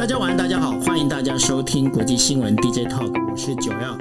大家晚安，大家好，欢迎大家收听国际新闻 DJ Talk，我是九耀。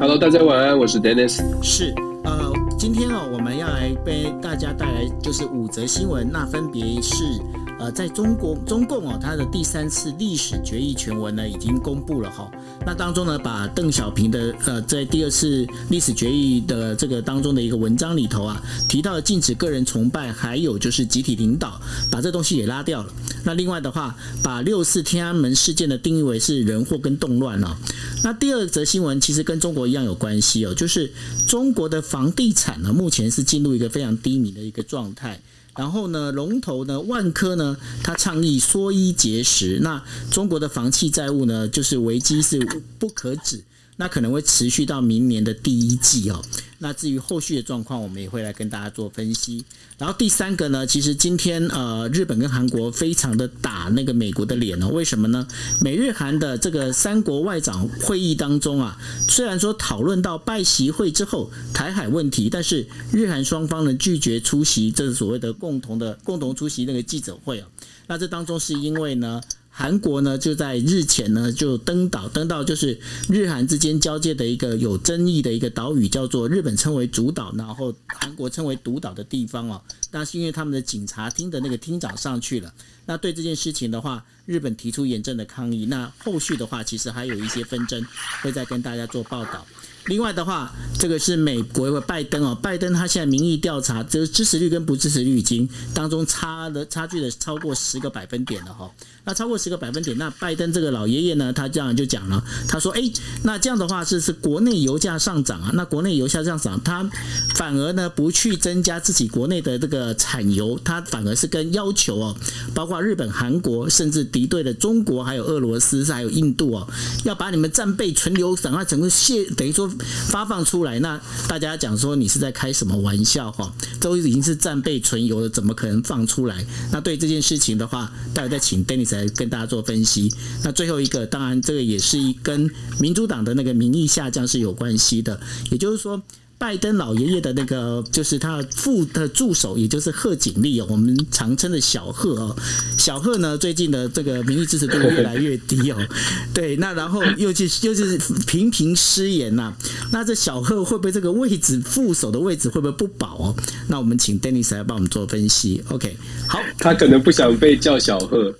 Hello，大家晚安，我是 Dennis。是，呃，今天哦，我们要来为大家带来就是五则新闻，那分别是呃，在中国中共哦，它的第三次历史决议全文呢已经公布了哈、那当中呢，把邓小平的呃在第二次历史决议的这个当中的一个文章里头啊，提到了禁止个人崇拜，还有就是集体领导，把这东西也拉掉了。那另外的话，把六四天安门事件的定义为是人祸跟动乱哦。那第二则新闻其实跟中国一样有关系哦，就是中国的房地产呢，目前是进入一个非常低迷的一个状态。然后呢，龙头呢，万科呢，它倡议缩衣节食。那中国的房企债务呢，就是危机是不可止，那可能会持续到明年的第一季哦。那至于后续的状况，我们也会来跟大家做分析。然后第三个呢，其实今天呃，日本跟韩国非常的打那个美国的脸哦，为什么呢？美日韩的这个三国外长会议当中啊，虽然说讨论到拜习会之后台海问题，但是日韩双方呢拒绝出席这所谓的共同的共同出席那个记者会啊。那这当中是因为呢。韩国呢，就在日前呢就登岛，登到就是日韩之间交界的一个有争议的一个岛屿，叫做日本称为主岛，然后韩国称为独岛的地方哦。那是因为他们的警察厅的那个厅长上去了，那对这件事情的话，日本提出严正的抗议。那后续的话，其实还有一些纷争，会再跟大家做报道。另外的话，这个是美国的拜登哦，拜登他现在民意调查，就是支持率跟不支持率已经当中差的差距的超过十个百分点了哈。那超过十个百分点，那拜登这个老爷爷呢，他这样就讲了，他说：“哎，那这样的话是是国内油价上涨啊，那国内油价上涨，他反而呢不去增加自己国内的这个产油，他反而是跟要求哦，包括日本、韩国，甚至敌对的中国，还有俄罗斯，还有印度哦，要把你们战备存留赶快整个卸，等于说发放出来。那大家讲说你是在开什么玩笑哈？都已经是战备存油了，怎么可能放出来？那对这件事情的话，待会再请 Dennis 来跟大家做分析。那最后一个，当然这个也是一跟民主党的那个民意下降是有关系的，也就是说。拜登老爷爷的那个，就是他副的助手，也就是贺锦丽哦，我们常称的小贺哦。小贺呢，最近的这个民意支持度越来越低哦。对，那然后又去又是频频失言呐、那这小贺会不会这个位置副手的位置会不会不保哦？那我们请 Dennis 来帮我们做分析。OK，好，他可能不想被叫小贺，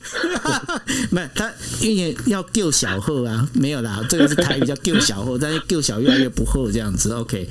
没有他因为要救小贺啊，没有啦，这个是台语叫救小贺，但是救小越来越不贺这样子。OK，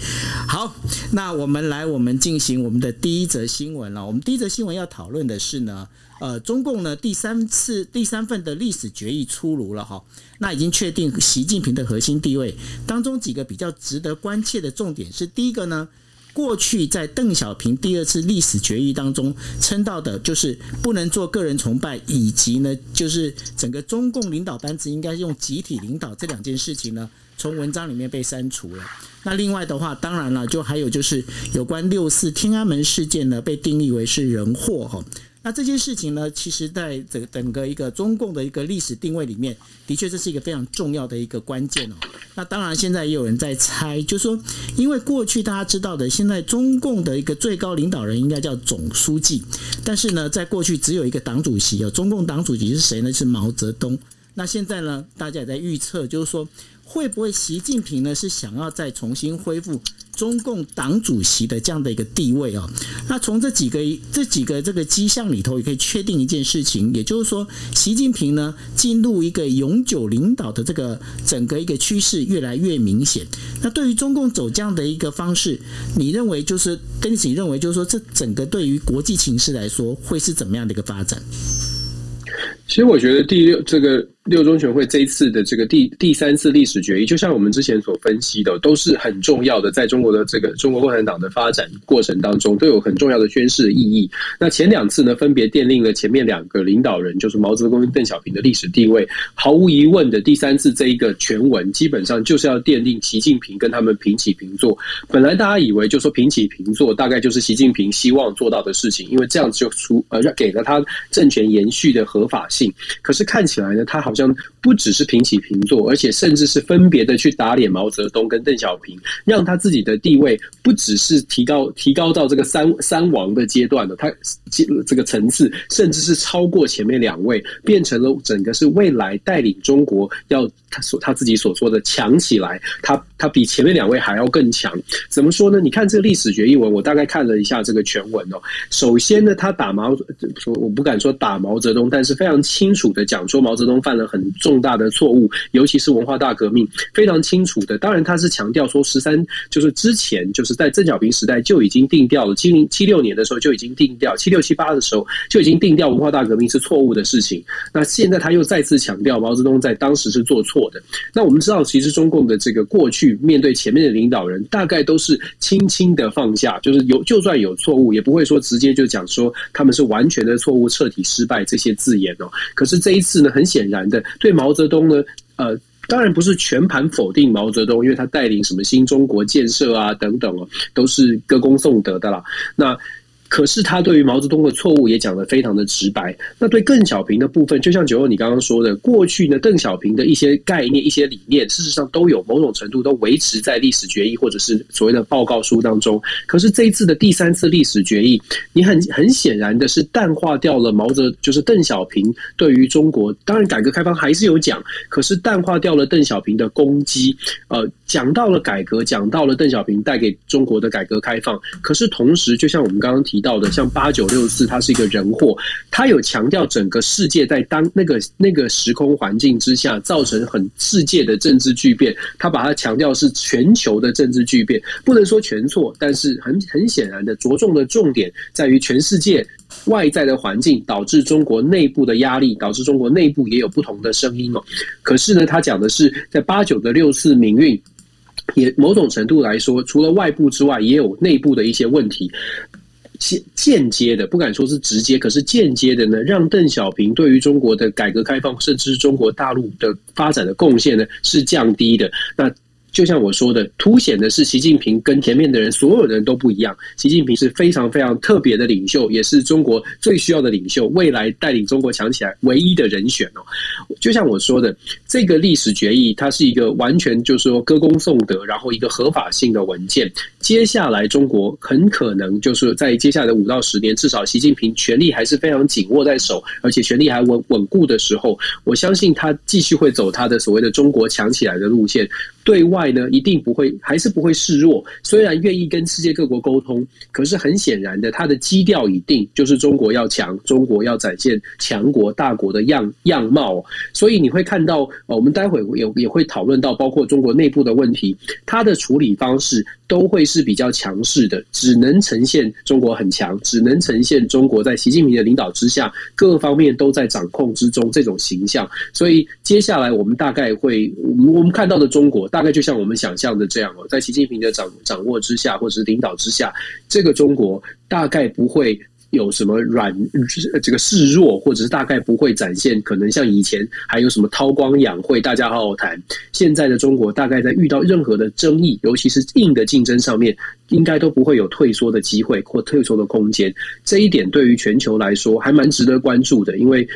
好，那我们来我们进行我们的第一则新闻了。我们第一则新闻要讨论的是呢，呃，中共呢第三次第三份的历史决议出炉了哈，那已经确定习近平的核心地位，当中几个比较值得关切的重点是第一个呢。过去在邓小平第二次历史决议当中称到的，就是不能做个人崇拜，以及呢，就是整个中共领导班子应该用集体领导这两件事情呢，从文章里面被删除了。那另外的话，当然了，就还有就是有关六四天安门事件呢，被定义为是人祸哈。那这件事情呢，其实在整整个一个中共的一个历史定位里面，的确这是一个非常重要的一个关键哦。那当然，现在也有人在猜，就是说，因为过去大家知道的，现在中共的一个最高领导人应该叫总书记，但是呢，在过去只有一个党主席哦，中共党主席是谁呢？是毛泽东。那现在呢，大家也在预测，就是说，会不会习近平呢是想要再重新恢复中共党主席的这样的一个地位哦？那从这几个这几个这个迹象里头，也可以确定一件事情，也就是说，习近平呢进入一个永久领导的这个整个一个趋势越来越明显。那对于中共走这样的一个方式，你认为就是跟你认为就是说，这整个对于国际形势来说，会是怎么样的一个发展？其实我觉得第六这个六中全会这一次的这个第第三次历史决议，就像我们之前所分析的，都是很重要的，在中国的这个中国共产党的发展过程当中，都有很重要的宣示的意义。那前两次呢，分别奠定了前面两个领导人，就是毛泽东跟邓小平的历史地位。毫无疑问的，第三次这一个全文，基本上就是要奠定习近平跟他们平起平坐。本来大家以为就说平起平坐，大概就是习近平希望做到的事情，因为这样子就出呃给了他政权延续的合法性。可是看起来呢，他好像不只是平起平坐，而且甚至是分别的去打脸毛泽东跟邓小平，让他自己的地位不只是提高提高到这个三三王的阶段了，他这个层次甚至是超过前面两位，变成了整个是未来带领中国要他所他自己所说的强起来，他他比前面两位还要更强。怎么说呢？你看这个历史决议文，我大概看了一下这个全文哦。首先呢，他打毛说我不敢说打毛泽东，但是非常清楚的讲说毛泽东犯了很重重大的错误，尤其是文化大革命，非常清楚的。当然他是强调说十三就是之前就是在邓小平时代就已经定调了，七零七六年的时候就已经定调，七六七八的时候就已经定调文化大革命是错误的事情。那现在他又再次强调毛泽东在当时是做错的。那我们知道，其实中共的这个过去面对前面的领导人，大概都是轻轻的放下，就是有就算有错误，也不会说直接就讲说他们是完全的错误、彻底失败这些字眼哦。可是这一次呢，很显然的，对毛泽东呢，呃，当然不是全盘否定毛泽东，因为他带领什么新中国建设啊等等啊，都是歌功颂德的啦。那可是他对于毛泽东的错误也讲得非常的直白。那对邓小平的部分，就像九欧你刚刚说的，过去呢邓小平的一些概念、一些理念，事实上都有某种程度都维持在历史决议或者是所谓的报告书当中。可是这一次的第三次历史决议，你很很显然的是淡化掉了毛泽就是邓小平对于中国，当然改革开放还是有讲，可是淡化掉了邓小平的攻击。呃，讲到了改革，讲到了邓小平带给中国的改革开放，可是同时就像我们刚刚提。到的像八九六四，它是一个人祸，它有强调整个世界在当那个那个时空环境之下造成很世界的政治巨变，它把它强调是全球的政治巨变，不能说全错，但是很很显然的着重的重点在于全世界外在的环境导致中国内部的压力，导致中国内部也有不同的声音哦。可是呢，他讲的是在八九的六四民运，也某种程度来说，除了外部之外，也有内部的一些问题。间间接的不敢说是直接，可是间接的呢，让邓小平对于中国的改革开放，甚至是中国大陆的发展的贡献呢，是降低的。那。就像我说的，凸显的是习近平跟前面的人所有人都不一样。习近平是非常非常特别的领袖，也是中国最需要的领袖，未来带领中国强起来唯一的人选哦。就像我说的，这个历史决议，它是一个完全就是说歌功颂德，然后一个合法性的文件。接下来中国很可能就是在接下来的五到十年，至少习近平权力还是非常紧握在手，而且权力还稳稳固的时候，我相信他继续会走他的所谓的中国强起来的路线。对外呢，一定不会，还是不会示弱。虽然愿意跟世界各国沟通，可是很显然的，他的基调已定，就是中国要强，中国要展现强国大国的样样貌。所以你会看到，我们待会也也会讨论到，包括中国内部的问题，他的处理方式都会是比较强势的，只能呈现中国很强，只能呈现中国在习近平的领导之下，各方面都在掌控之中这种形象。所以接下来我们大概会，我们看到的中国。大概就像我们想象的这样哦，在习近平的掌掌握之下，或者是领导之下，这个中国大概不会有什么软这个示弱，或者是大概不会展现可能像以前还有什么韬光养晦，大家好好谈。现在的中国大概在遇到任何的争议，尤其是硬的竞争上面，应该都不会有退缩的机会或退缩的空间。这一点对于全球来说还蛮值得关注的，因为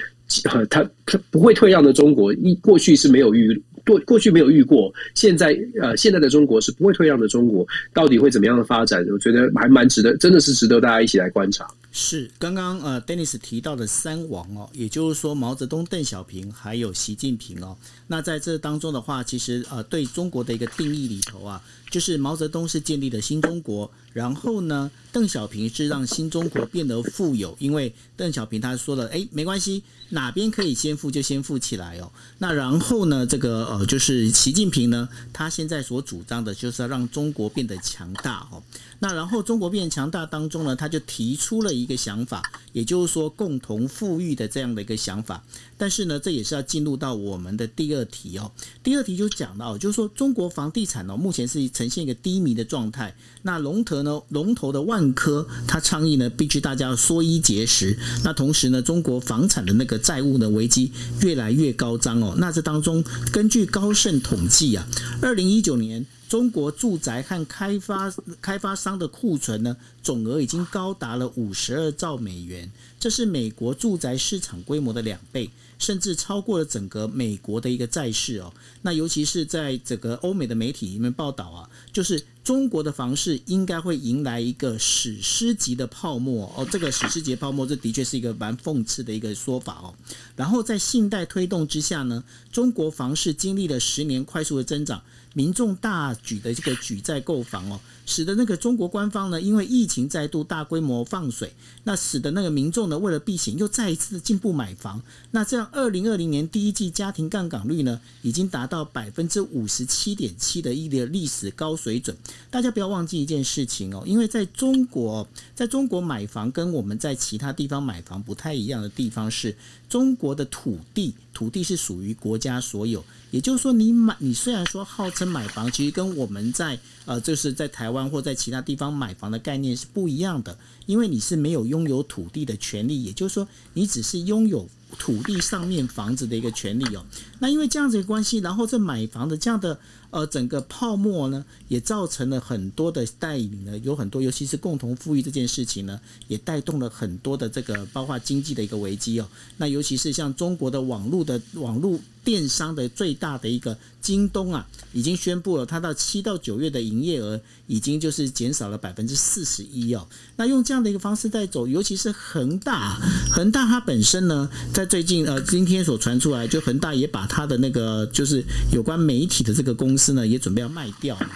他他不会退让的中国，一过去是没有遇。过过去没有遇过，现在呃，现在的中国是不会退让的。中国到底会怎么样的发展？我觉得还蛮值得，真的是值得大家一起来观察。是刚刚呃，Dennis 提到的三王哦，也就是说毛泽东、邓小平还有习近平哦。那在这当中的话，其实呃，对中国的一个定义里头啊，就是毛泽东是建立了新中国，然后呢，邓小平是让新中国变得富有。因为邓小平他说了，哎，没关系，哪边可以先富就先富起来哦。那然后呢，这个呃，就是习近平呢，他现在所主张的就是要让中国变得强大哦。那然后中国变强大当中呢，他就提出了一个想法，也就是说共同富裕的这样的一个想法。但是呢，这也是要进入到我们的第二题哦。第二题就讲到，就是说中国房地产呢，目前是呈现一个低迷的状态。那龙头呢，龙头的万科，它倡议呢，必须大家要缩衣节食。那同时呢，中国房产的那个债务呢，危机越来越高涨哦。那这当中，根据高盛统计啊，二零一九年。中国住宅和开发开发商的库存呢，总额已经高达了五十二兆美元，这是美国住宅市场规模的两倍。甚至超过了整个美国的一个债市哦。那尤其是在整个欧美的媒体里面报道啊，就是中国的房市应该会迎来一个史诗级的泡沫哦。这个史诗级泡沫，这的确是一个蛮讽刺的一个说法哦。然后在信贷推动之下呢，中国房市经历了十年快速的增长。民众大举的这个举债购房哦，使得那个中国官方呢，因为疫情再度大规模放水，那使得那个民众呢，为了避险又再一次的进步买房。那这样，二零二零年第一季家庭杠杆率呢，已经达到百分之五十七点七的一个历史高水准。大家不要忘记一件事情哦，因为在中国，在中国买房跟我们在其他地方买房不太一样的地方是，中国的土地土地是属于国家所有。也就是说，你买你虽然说号称买房，其实跟我们在呃，就是在台湾或在其他地方买房的概念是不一样的，因为你是没有拥有土地的权利，也就是说，你只是拥有土地上面房子的一个权利哦。那因为这样子的关系，然后这买房的这样的呃整个泡沫呢，也造成了很多的代理呢，有很多，尤其是共同富裕这件事情呢，也带动了很多的这个包括经济的一个危机哦。那尤其是像中国的网络的网络。电商的最大的一个京东啊，已经宣布了，它到七到九月的营业额已经就是减少了百分之四十一哦。那用这样的一个方式在走，尤其是恒大，恒大它本身呢，在最近呃今天所传出来，就恒大也把它的那个就是有关媒体的这个公司呢，也准备要卖掉了。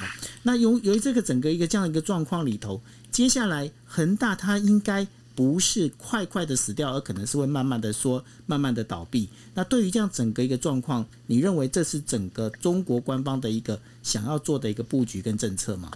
那由由于这个整个一个这样的一个状况里头，接下来恒大它应该。不是快快的死掉，而可能是会慢慢的说，慢慢的倒闭。那对于这样整个一个状况，你认为这是整个中国官方的一个想要做的一个布局跟政策吗？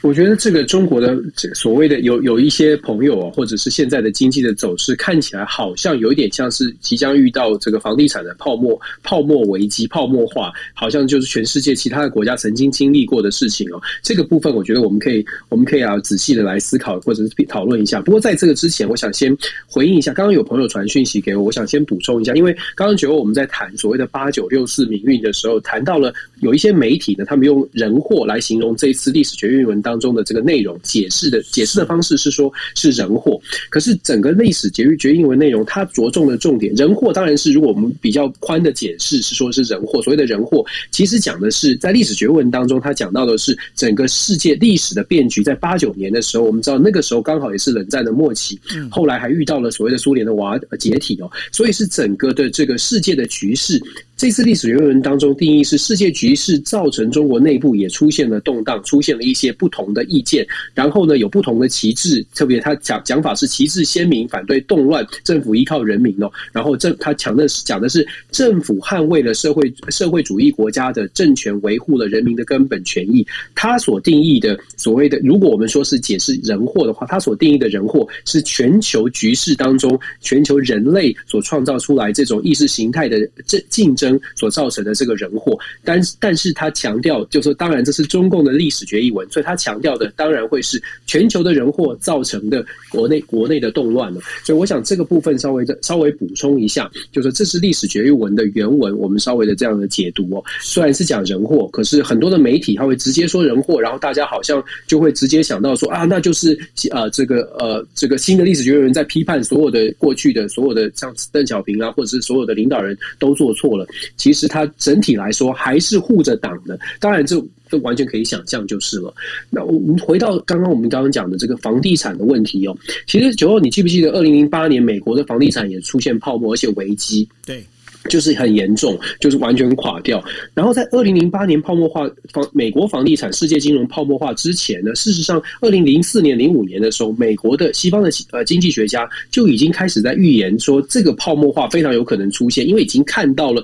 我觉得这个中国的所谓的有有一些朋友啊，或者是现在的经济的走势，看起来好像有一点像是即将遇到这个房地产的泡沫、泡沫危机、泡沫化，好像就是全世界其他的国家曾经经历过的事情哦。这个部分，我觉得我们可以我们可以啊仔细的来思考或者是讨论一下。不过在这个之前，我想先回应一下，刚刚有朋友传讯息给我，我想先补充一下，因为刚刚觉得我们在谈所谓的八九六四民运的时候，谈到了有一些媒体呢，他们用人祸来形容这一次历史决运文当中的这个内容，解释的解释的方式是说，是人祸。可是整个历史决决议文内容，它着重的重点，人祸当然是如果我们比较宽的解释是说是人祸。所谓的人祸，其实讲的是在历史学文当中，它讲到的是整个世界历史的变局。在八九年的时候，我们知道那个时候刚好也是冷战的末期，后来还遇到了所谓的苏联的瓦解体哦，所以是整个的这个世界的局势。这次历史原文当中定义是世界局势造成中国内部也出现了动荡，出现了一些不同的意见，然后呢有不同的旗帜，特别他讲讲法是旗帜鲜明，反对动乱，政府依靠人民哦，然后政他讲的是讲的是政府捍卫了社会社会主义国家的政权，维护了人民的根本权益。他所定义的所谓的，如果我们说是解释人祸的话，他所定义的人祸是全球局势当中，全球人类所创造出来这种意识形态的这竞争。所造成的这个人祸，但但是他强调，就是当然这是中共的历史决议文，所以他强调的当然会是全球的人祸造成的国内国内的动乱了。所以我想这个部分稍微的稍微补充一下，就是这是历史决议文的原文，我们稍微的这样的解读哦。虽然是讲人祸，可是很多的媒体他会直接说人祸，然后大家好像就会直接想到说啊，那就是呃这个呃这个新的历史决议文在批判所有的过去的所有的像邓小平啊，或者是所有的领导人都做错了。其实它整体来说还是护着党的，当然这这完全可以想象就是了。那我们回到刚刚我们刚刚讲的这个房地产的问题哦，其实九号你记不记得二零零八年美国的房地产也出现泡沫而且危机？对。就是很严重，就是完全垮掉。然后在二零零八年泡沫化房美国房地产世界金融泡沫化之前呢，事实上二零零四年零五年的时候，美国的西方的呃经济学家就已经开始在预言说，这个泡沫化非常有可能出现，因为已经看到了。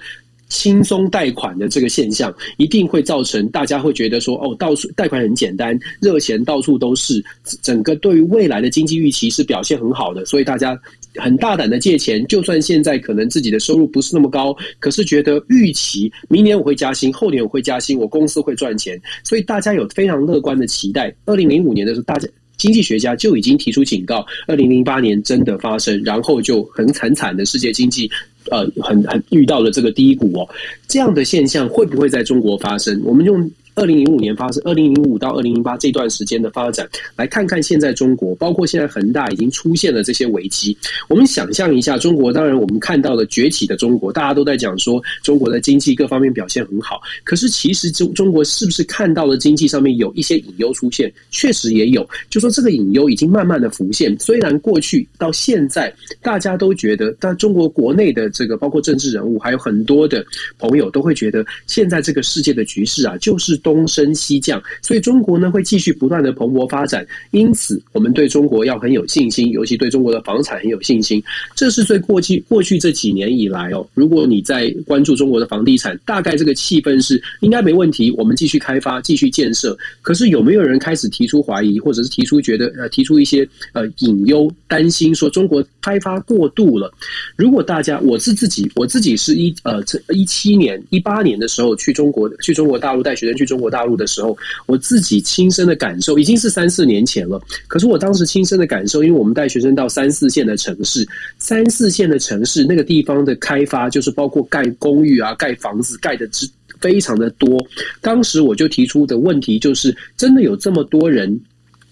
轻松贷款的这个现象，一定会造成大家会觉得说，哦，到处贷款很简单，热钱到处都是，整个对于未来的经济预期是表现很好的，所以大家很大胆的借钱，就算现在可能自己的收入不是那么高，可是觉得预期明年我会加薪，后年我会加薪，我公司会赚钱，所以大家有非常乐观的期待。二零零五年的时候，大家。经济学家就已经提出警告，二零零八年真的发生，然后就很惨惨的世界经济，呃，很很遇到了这个低谷哦。这样的现象会不会在中国发生？我们用。二零零五年发生，二零零五到二零零八这段时间的发展，来看看现在中国，包括现在恒大已经出现了这些危机。我们想象一下，中国当然我们看到了崛起的中国，大家都在讲说中国的经济各方面表现很好。可是其实中中国是不是看到了经济上面有一些隐忧出现？确实也有，就说这个隐忧已经慢慢的浮现。虽然过去到现在，大家都觉得，但中国国内的这个包括政治人物，还有很多的朋友都会觉得，现在这个世界的局势啊，就是东升西降，所以中国呢会继续不断的蓬勃发展。因此，我们对中国要很有信心，尤其对中国的房产很有信心。这是最过去过去这几年以来哦，如果你在关注中国的房地产，大概这个气氛是应该没问题，我们继续开发，继续建设。可是有没有人开始提出怀疑，或者是提出觉得呃提出一些呃隐忧、担心，说中国开发过度了？如果大家，我是自己，我自己是一呃一七年、一八年的时候去中国，去中国大陆带学生去中中国大陆的时候，我自己亲身的感受已经是三四年前了。可是我当时亲身的感受，因为我们带学生到三四线的城市，三四线的城市那个地方的开发，就是包括盖公寓啊、盖房子，盖的之非常的多。当时我就提出的问题就是，真的有这么多人？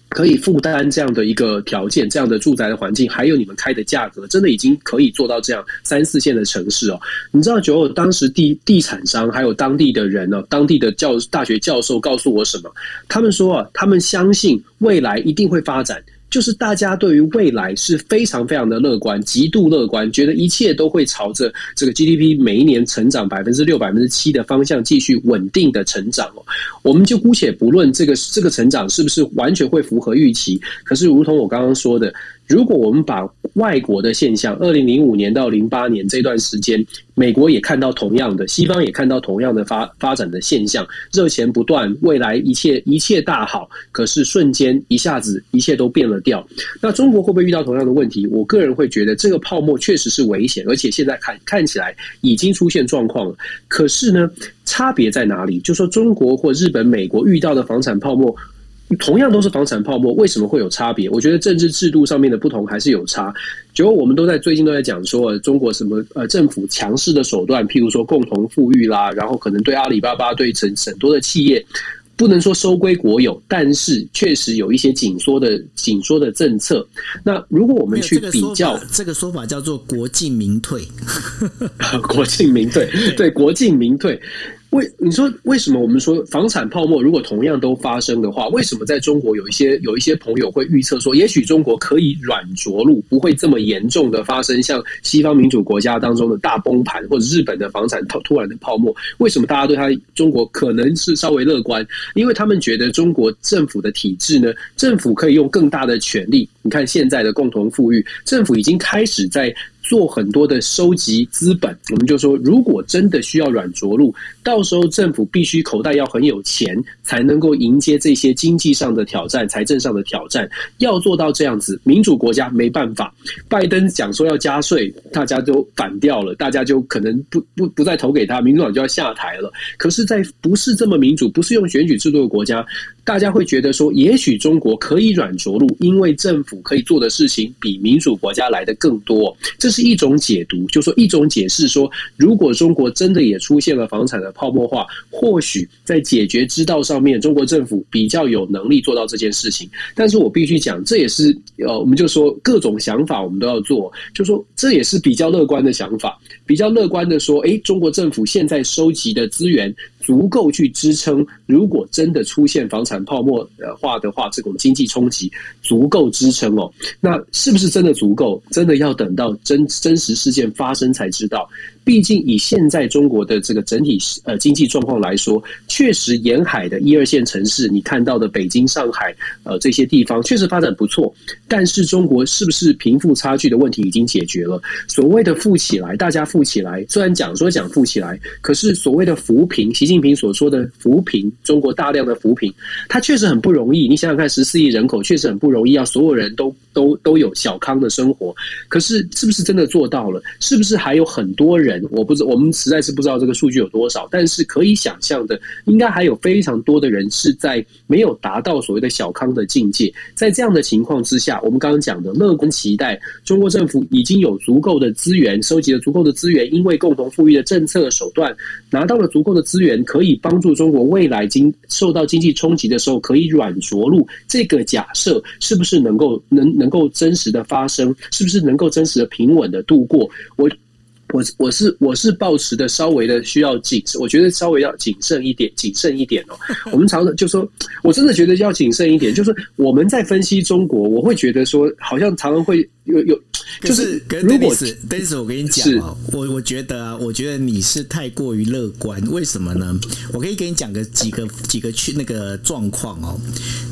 可以负担这样的一个条件，这样的住宅的环境，还有你们开的价格，真的已经可以做到这样三四线的城市哦。你知道，九当时地地产商还有当地的人呢，当地的教大学教授告诉我什么？他们说啊，他们相信未来一定会发展。就是大家对于未来是非常非常的乐观，极度乐观，觉得一切都会朝着这个 GDP 每一年成长百分之六、百分之七的方向继续稳定的成长哦。我们就姑且不论这个这个成长是不是完全会符合预期，可是如同我刚刚说的。如果我们把外国的现象，二零零五年到零八年这段时间，美国也看到同样的，西方也看到同样的发发展的现象，热钱不断，未来一切一切大好，可是瞬间一下子一切都变了调。那中国会不会遇到同样的问题？我个人会觉得这个泡沫确实是危险，而且现在看看起来已经出现状况了。可是呢，差别在哪里？就说中国或日本、美国遇到的房产泡沫。同样都是房产泡沫，为什么会有差别？我觉得政治制度上面的不同还是有差。就我们都在最近都在讲说，中国什么呃政府强势的手段，譬如说共同富裕啦，然后可能对阿里巴巴、对很很多的企业，不能说收归国有，但是确实有一些紧缩的紧缩的政策。那如果我们去比较，这个说法叫做国进民退，国进民退，对，国进民退。为你说为什么我们说房产泡沫如果同样都发生的话，为什么在中国有一些有一些朋友会预测说，也许中国可以软着陆，不会这么严重的发生像西方民主国家当中的大崩盘，或者日本的房产突突然的泡沫？为什么大家对他中国可能是稍微乐观？因为他们觉得中国政府的体制呢，政府可以用更大的权力。你看现在的共同富裕，政府已经开始在。做很多的收集资本，我们就说，如果真的需要软着陆，到时候政府必须口袋要很有钱，才能够迎接这些经济上的挑战、财政上的挑战。要做到这样子，民主国家没办法。拜登讲说要加税，大家都反掉了，大家就可能不不不再投给他，民主党就要下台了。可是，在不是这么民主、不是用选举制度的国家。大家会觉得说，也许中国可以软着陆，因为政府可以做的事情比民主国家来的更多。这是是一种解读，就说一种解释说，如果中国真的也出现了房产的泡沫化，或许在解决之道上面，中国政府比较有能力做到这件事情。但是我必须讲，这也是呃，我们就说各种想法我们都要做，就说这也是比较乐观的想法，比较乐观的说，诶，中国政府现在收集的资源。足够去支撑，如果真的出现房产泡沫的话的话，这种经济冲击足够支撑哦。那是不是真的足够？真的要等到真真实事件发生才知道。毕竟以现在中国的这个整体呃经济状况来说，确实沿海的一二线城市，你看到的北京、上海呃这些地方确实发展不错。但是中国是不是贫富差距的问题已经解决了？所谓的富起来，大家富起来，虽然讲说讲富起来，可是所谓的扶贫，习近平所说的扶贫，中国大量的扶贫，它确实很不容易。你想想看，十四亿人口确实很不容易，要所有人都都都有小康的生活。可是是不是真的做到了？是不是还有很多人？我不知我们实在是不知道这个数据有多少，但是可以想象的，应该还有非常多的人是在没有达到所谓的小康的境界。在这样的情况之下，我们刚刚讲的乐观期待，中国政府已经有足够的资源，收集了足够的资源，因为共同富裕的政策手段，拿到了足够的资源，可以帮助中国未来经受到经济冲击的时候可以软着陆。这个假设是不是能够能能够真实的发生？是不是能够真实的平稳的度过？我。我我是我是保持的稍微的需要谨慎，我觉得稍微要谨慎一点，谨慎一点哦。我们常常就说，我真的觉得要谨慎一点。就是我们在分析中国，我会觉得说，好像常常会有有，就是如果但是我跟你讲哦，我我觉得啊，我觉得你是太过于乐观。为什么呢？我可以给你讲个几个几个去那个状况哦。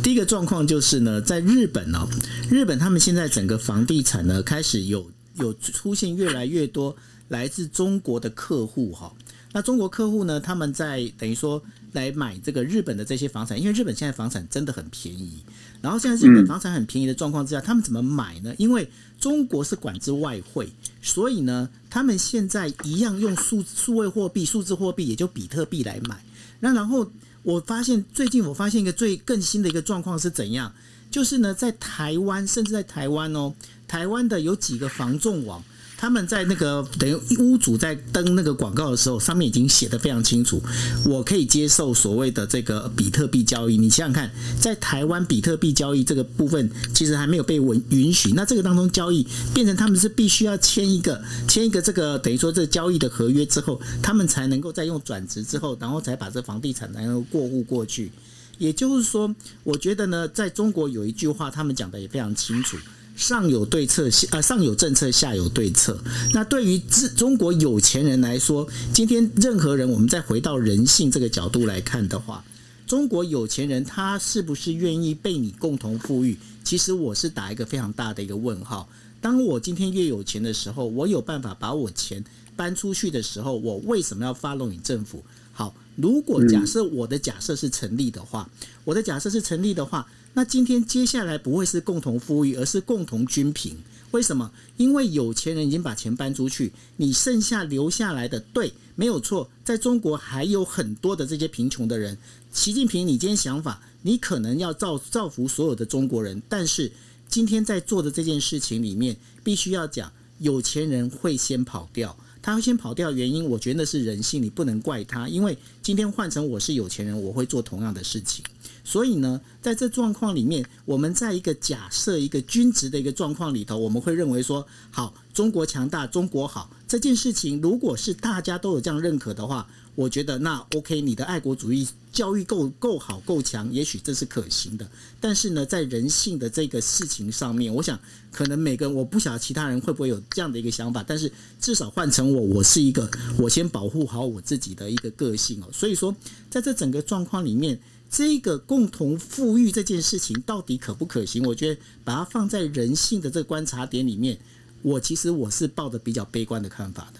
第一个状况就是呢，在日本哦，日本他们现在整个房地产呢开始有有出现越来越多。来自中国的客户哈，那中国客户呢？他们在等于说来买这个日本的这些房产，因为日本现在房产真的很便宜。然后现在日本房产很便宜的状况之下，他们怎么买呢？因为中国是管制外汇，所以呢，他们现在一样用数数位货币、数字货币，也就比特币来买。那然后我发现最近我发现一个最更新的一个状况是怎样？就是呢，在台湾，甚至在台湾哦，台湾的有几个房仲网。他们在那个等于屋主在登那个广告的时候，上面已经写的非常清楚，我可以接受所谓的这个比特币交易。你想想看，在台湾比特币交易这个部分其实还没有被允允许，那这个当中交易变成他们是必须要签一个签一个这个等于说这交易的合约之后，他们才能够再用转职之后，然后才把这房地产能够过户过去。也就是说，我觉得呢，在中国有一句话，他们讲的也非常清楚。上有对策，下呃上有政策，下有对策。那对于中中国有钱人来说，今天任何人，我们再回到人性这个角度来看的话，中国有钱人他是不是愿意被你共同富裕？其实我是打一个非常大的一个问号。当我今天越有钱的时候，我有办法把我钱搬出去的时候，我为什么要发弄你政府？好，如果假设我的假设是成立的话，我的假设是成立的话。那今天接下来不会是共同富裕，而是共同均贫。为什么？因为有钱人已经把钱搬出去，你剩下留下来的，对，没有错。在中国还有很多的这些贫穷的人。习近平，你今天想法，你可能要造造福所有的中国人，但是今天在做的这件事情里面，必须要讲，有钱人会先跑掉。他会先跑掉，原因我觉得是人性，你不能怪他。因为今天换成我是有钱人，我会做同样的事情。所以呢，在这状况里面，我们在一个假设一个均值的一个状况里头，我们会认为说，好，中国强大，中国好这件事情，如果是大家都有这样认可的话，我觉得那 OK，你的爱国主义教育够够好够强，也许这是可行的。但是呢，在人性的这个事情上面，我想可能每个人我不晓得其他人会不会有这样的一个想法，但是至少换成我，我是一个我先保护好我自己的一个个性哦。所以说，在这整个状况里面。这个共同富裕这件事情到底可不可行？我觉得把它放在人性的这个观察点里面，我其实我是抱着比较悲观的看法的。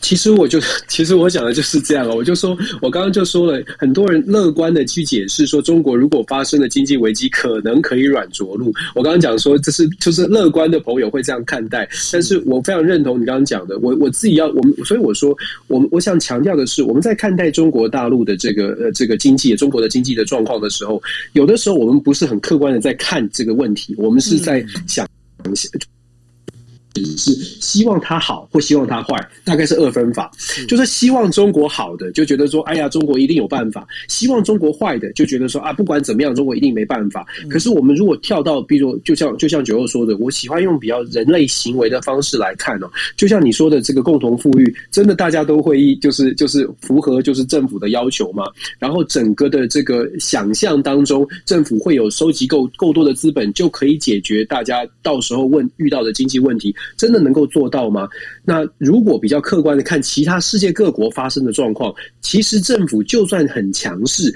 其实我就，其实我讲的就是这样了。我就说，我刚刚就说了，很多人乐观的去解释说，中国如果发生了经济危机，可能可以软着陆。我刚刚讲说，这是就是乐观的朋友会这样看待。但是我非常认同你刚刚讲的，我我自己要我们，所以我说，我们我想强调的是，我们在看待中国大陆的这个呃这个经济，中国的经济的状况的时候，有的时候我们不是很客观的在看这个问题，我们是在想。是希望他好或希望他坏，大概是二分法。就是希望中国好的，就觉得说，哎呀，中国一定有办法；希望中国坏的，就觉得说，啊，不管怎么样，中国一定没办法。可是我们如果跳到，比如就像就像九欧说的，我喜欢用比较人类行为的方式来看哦。就像你说的，这个共同富裕，真的大家都会就是就是符合就是政府的要求嘛？然后整个的这个想象当中，政府会有收集够够多的资本，就可以解决大家到时候问遇到的经济问题。真的能够做到吗？那如果比较客观的看其他世界各国发生的状况，其实政府就算很强势。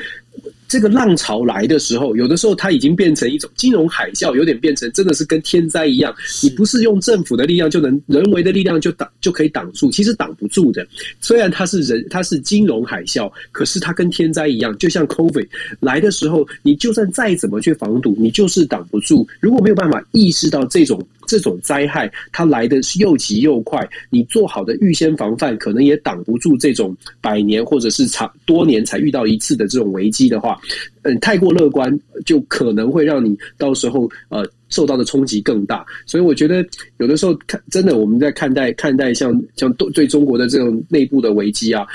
这个浪潮来的时候，有的时候它已经变成一种金融海啸，有点变成真的是跟天灾一样。你不是用政府的力量就能人为的力量就挡就可以挡住，其实挡不住的。虽然它是人，它是金融海啸，可是它跟天灾一样，就像 COVID 来的时候，你就算再怎么去防堵，你就是挡不住。如果没有办法意识到这种这种灾害它来的是又急又快，你做好的预先防范，可能也挡不住这种百年或者是长多年才遇到一次的这种危机的话，嗯，太过乐观就可能会让你到时候呃受到的冲击更大。所以我觉得有的时候看真的我们在看待看待像像对对中国的这种内部的危机啊。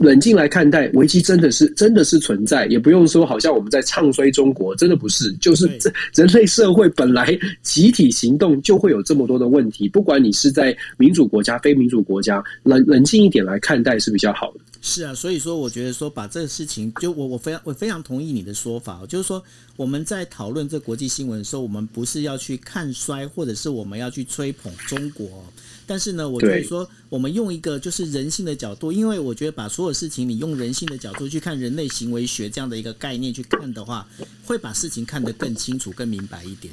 冷静来看待危机，真的是真的是存在，也不用说好像我们在唱衰中国，真的不是，就是这人类社会本来集体行动就会有这么多的问题，不管你是在民主国家、非民主国家，冷冷静一点来看待是比较好的。是啊，所以说我觉得说把这个事情，就我我非常我非常同意你的说法，就是说我们在讨论这国际新闻的时候，我们不是要去看衰，或者是我们要去吹捧中国。但是呢，我觉得说，我们用一个就是人性的角度，因为我觉得把所有事情你用人性的角度去看人类行为学这样的一个概念去看的话，会把事情看得更清楚、更明白一点。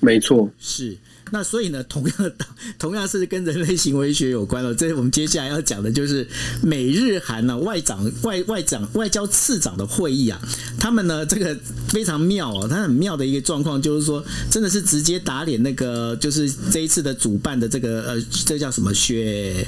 没错，是。那所以呢，同样的，同样是跟人类行为学有关了。这我们接下来要讲的就是美日韩呢外长外外长外交次长的会议啊，他们呢这个非常妙哦，他很妙的一个状况就是说，真的是直接打脸那个就是这一次的主办的这个呃，这叫什么雪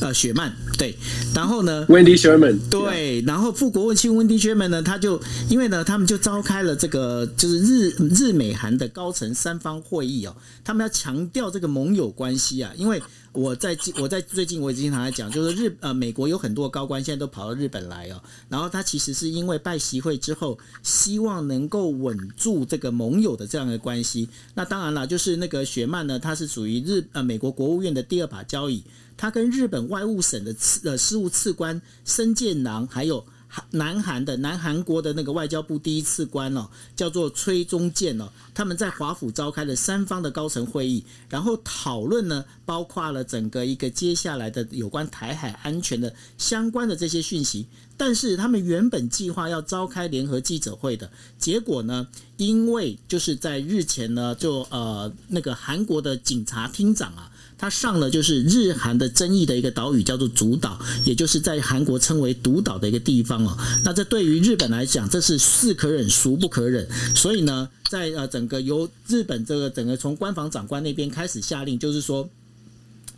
呃雪曼对，然后呢，Wendy Sherman 对，然后富国问亲 Wendy Sherman 呢，他就因为呢，他们就召开了这个就是日日美韩的高层三方会议哦，他们要。强调这个盟友关系啊，因为我在我在最近我也经常在讲，就是日呃美国有很多高官现在都跑到日本来哦，然后他其实是因为拜习会之后，希望能够稳住这个盟友的这样的关系。那当然了，就是那个雪曼呢，他是属于日呃美国国务院的第二把交椅，他跟日本外务省的次呃事务次官申建郎还有。南韩的南韩国的那个外交部第一次官哦，叫做崔中建哦，他们在华府召开了三方的高层会议，然后讨论呢，包括了整个一个接下来的有关台海安全的相关的这些讯息。但是他们原本计划要召开联合记者会的结果呢，因为就是在日前呢，就呃那个韩国的警察厅长啊。他上了就是日韩的争议的一个岛屿，叫做主岛，也就是在韩国称为独岛的一个地方哦。那这对于日本来讲，这是是可忍孰不可忍。所以呢，在呃整个由日本这个整个从官房长官那边开始下令，就是说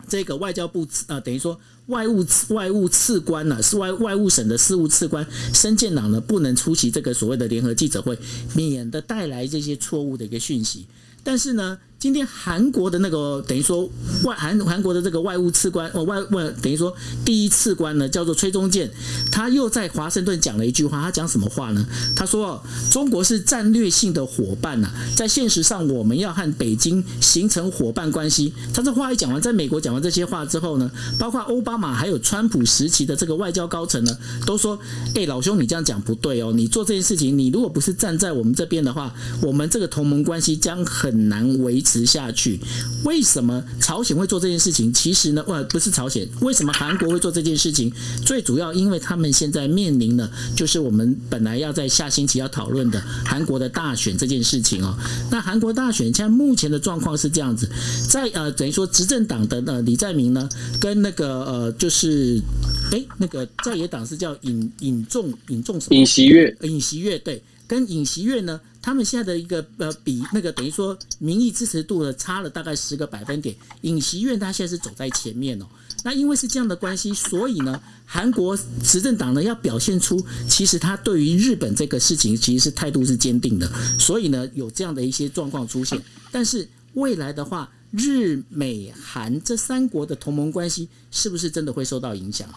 这个外交部呃等于说外务外务次官呢，是外外务省的事务次官申建党呢，不能出席这个所谓的联合记者会，免得带来这些错误的一个讯息。但是呢。今天韩国的那个等于说外韩韩国的这个外务次官哦外外等于说第一次官呢叫做崔中建，他又在华盛顿讲了一句话，他讲什么话呢？他说中国是战略性的伙伴呐，在现实上我们要和北京形成伙伴关系。他这话一讲完，在美国讲完这些话之后呢，包括奥巴马还有川普时期的这个外交高层呢，都说：哎，老兄，你这样讲不对哦，你做这件事情，你如果不是站在我们这边的话，我们这个同盟关系将很难维持。持下去，为什么朝鲜会做这件事情？其实呢，呃，不是朝鲜，为什么韩国会做这件事情？最主要，因为他们现在面临的，就是我们本来要在下星期要讨论的韩国的大选这件事情哦。那韩国大选，现在目前的状况是这样子，在呃，等于说执政党的呃李在明呢，跟那个呃，就是哎，那个在野党是叫尹尹仲尹仲什么？尹锡月，尹锡月对，跟尹锡月呢？他们现在的一个呃比那个等于说民意支持度呢差了大概十个百分点，尹锡院他现在是走在前面哦。那因为是这样的关系，所以呢，韩国执政党呢要表现出其实他对于日本这个事情其实是态度是坚定的，所以呢有这样的一些状况出现。但是未来的话，日美韩这三国的同盟关系是不是真的会受到影响？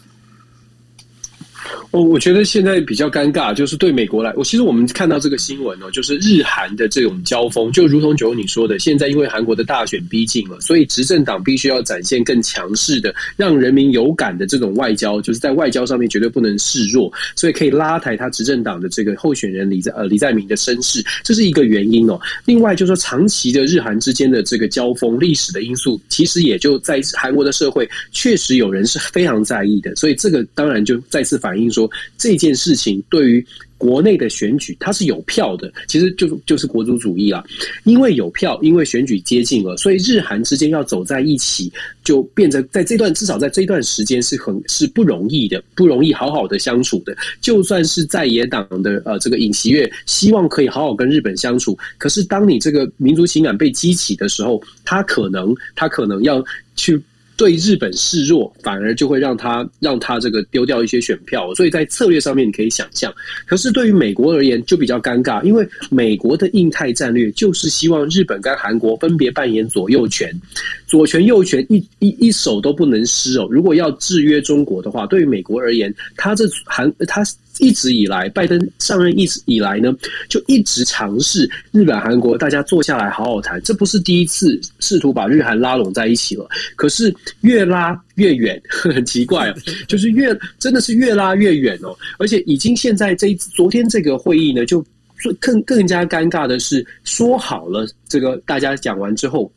我我觉得现在比较尴尬，就是对美国来，我其实我们看到这个新闻哦，就是日韩的这种交锋，就如同九你说的，现在因为韩国的大选逼近了，所以执政党必须要展现更强势的、让人民有感的这种外交，就是在外交上面绝对不能示弱，所以可以拉抬他执政党的这个候选人李在呃李在明的声势，这是一个原因哦。另外就是说，长期的日韩之间的这个交锋，历史的因素，其实也就在韩国的社会确实有人是非常在意的，所以这个当然就再次反反映说。说这件事情对于。国内的选举它是有票的，其实就就是国族主义啦。因为有票，因为选举接近了，所以日韩之间要走在一起，就变成在这段至少在这段时间是很是不容易的，不容易好好的相处的。就算是在野党的呃这个尹锡悦希望可以好好跟日本相处，可是当你这个民族情感被激起的时候，他可能他可能要去。对日本示弱，反而就会让他让他这个丢掉一些选票，所以在策略上面你可以想象。可是对于美国而言就比较尴尬，因为美国的印太战略就是希望日本跟韩国分别扮演左右权，左权右权一一一手都不能失哦。如果要制约中国的话，对于美国而言，他这韩他。一直以来，拜登上任一直以来呢，就一直尝试日本、韩国大家坐下来好好谈。这不是第一次试图把日韩拉拢在一起了，可是越拉越远，很奇怪哦，就是越真的是越拉越远哦。而且已经现在这一昨天这个会议呢，就更更加尴尬的是，说好了这个大家讲完之后。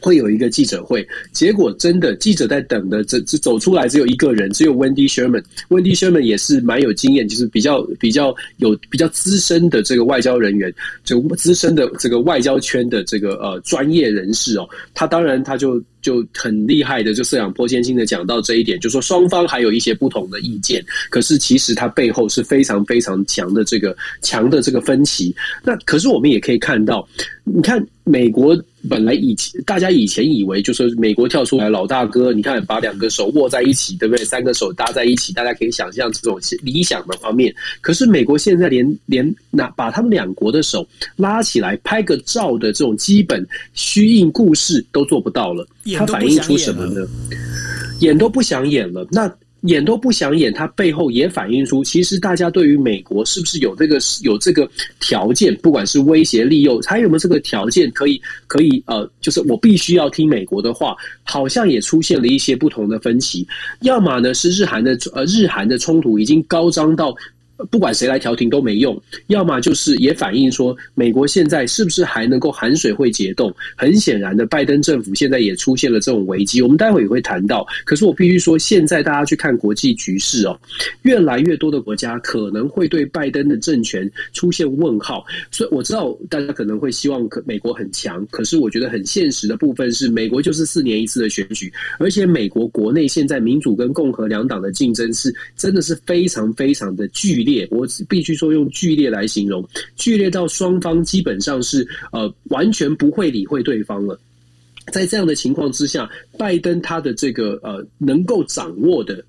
会有一个记者会，结果真的记者在等的，只只走出来只有一个人，只有 Wendy Sherman。Wendy Sherman 也是蛮有经验，就是比较比较有比较资深的这个外交人员，就资深的这个外交圈的这个呃专业人士哦。他当然他就。就很厉害的，就摄养颇先进的讲到这一点，就说双方还有一些不同的意见，可是其实它背后是非常非常强的这个强的这个分歧。那可是我们也可以看到，你看美国本来以前大家以前以为就是美国跳出来老大哥，你看把两个手握在一起，对不对？三个手搭在一起，大家可以想象这种理想的画面。可是美国现在连连那把他们两国的手拉起来拍个照的这种基本虚应故事都做不到了。它反映出什么呢？演都不想演了。那演都不想演，它背后也反映出，其实大家对于美国是不是有这个有这个条件，不管是威胁利诱，还有没有这个条件可以可以呃，就是我必须要听美国的话，好像也出现了一些不同的分歧。要么呢是日韩的呃日韩的冲突已经高涨到。不管谁来调停都没用，要么就是也反映说，美国现在是不是还能够含水会解冻？很显然的，拜登政府现在也出现了这种危机。我们待会也会谈到。可是我必须说，现在大家去看国际局势哦，越来越多的国家可能会对拜登的政权出现问号。所以我知道大家可能会希望可美国很强，可是我觉得很现实的部分是，美国就是四年一次的选举，而且美国国内现在民主跟共和两党的竞争是真的是非常非常的剧烈。烈，我必须说用剧烈来形容，剧烈到双方基本上是呃完全不会理会对方了。在这样的情况之下，拜登他的这个呃能够掌握的。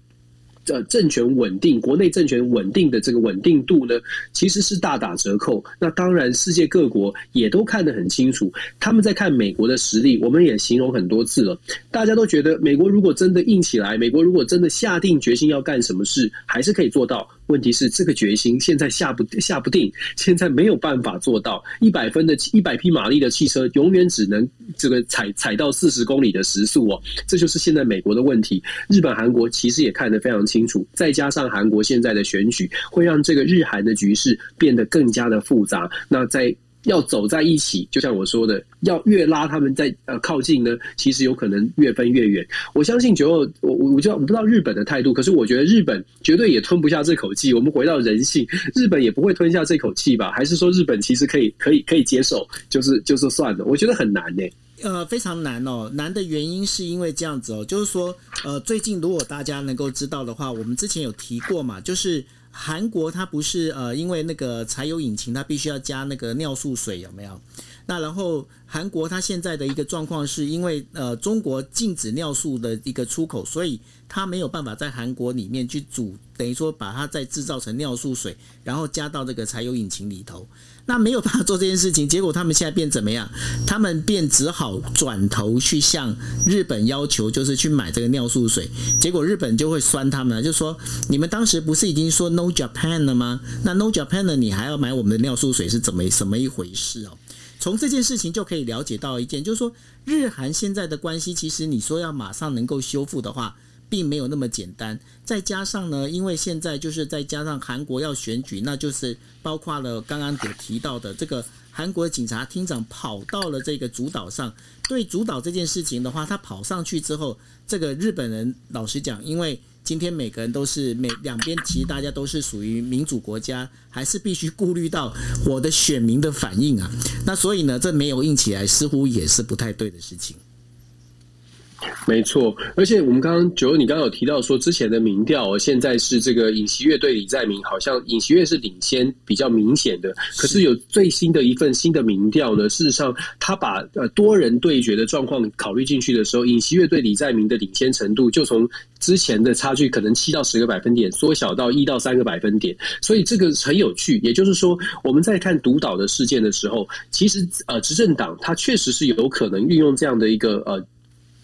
呃，政权稳定，国内政权稳定的这个稳定度呢，其实是大打折扣。那当然，世界各国也都看得很清楚，他们在看美国的实力。我们也形容很多次了，大家都觉得美国如果真的硬起来，美国如果真的下定决心要干什么事，还是可以做到。问题是这个决心现在下不下不定，现在没有办法做到。一百分的一百匹马力的汽车，永远只能这个踩踩到四十公里的时速哦，这就是现在美国的问题。日本、韩国其实也看得非常清。楚，再加上韩国现在的选举，会让这个日韩的局势变得更加的复杂。那在要走在一起，就像我说的，要越拉他们在呃靠近呢，其实有可能越分越远。我相信九二，我我我就我不知道日本的态度，可是我觉得日本绝对也吞不下这口气。我们回到人性，日本也不会吞下这口气吧？还是说日本其实可以可以可以接受，就是就是算了？我觉得很难呢。呃，非常难哦。难的原因是因为这样子哦，就是说，呃，最近如果大家能够知道的话，我们之前有提过嘛，就是韩国它不是呃，因为那个柴油引擎它必须要加那个尿素水，有没有？那然后韩国它现在的一个状况是因为呃，中国禁止尿素的一个出口，所以它没有办法在韩国里面去煮，等于说把它再制造成尿素水，然后加到这个柴油引擎里头。那没有办法做这件事情，结果他们现在变怎么样？他们便只好转头去向日本要求，就是去买这个尿素水。结果日本就会酸他们，就说你们当时不是已经说 No Japan 了吗？那 No Japan 呢？你还要买我们的尿素水是怎么什么一回事哦？从这件事情就可以了解到一件，就是说日韩现在的关系，其实你说要马上能够修复的话。并没有那么简单，再加上呢，因为现在就是再加上韩国要选举，那就是包括了刚刚有提到的这个韩国警察厅长跑到了这个主岛上，对主导这件事情的话，他跑上去之后，这个日本人老实讲，因为今天每个人都是每两边，其实大家都是属于民主国家，还是必须顾虑到我的选民的反应啊。那所以呢，这没有硬起来，似乎也是不太对的事情。没错，而且我们刚刚九，你刚刚有提到说之前的民调，现在是这个尹锡悦对李在明，好像尹锡悦是领先比较明显的。可是有最新的一份新的民调呢，事实上他把呃多人对决的状况考虑进去的时候，尹锡悦对李在明的领先程度就从之前的差距可能七到十个百分点缩小到一到三个百分点。所以这个很有趣，也就是说我们在看独岛的事件的时候，其实呃执政党它确实是有可能运用这样的一个呃。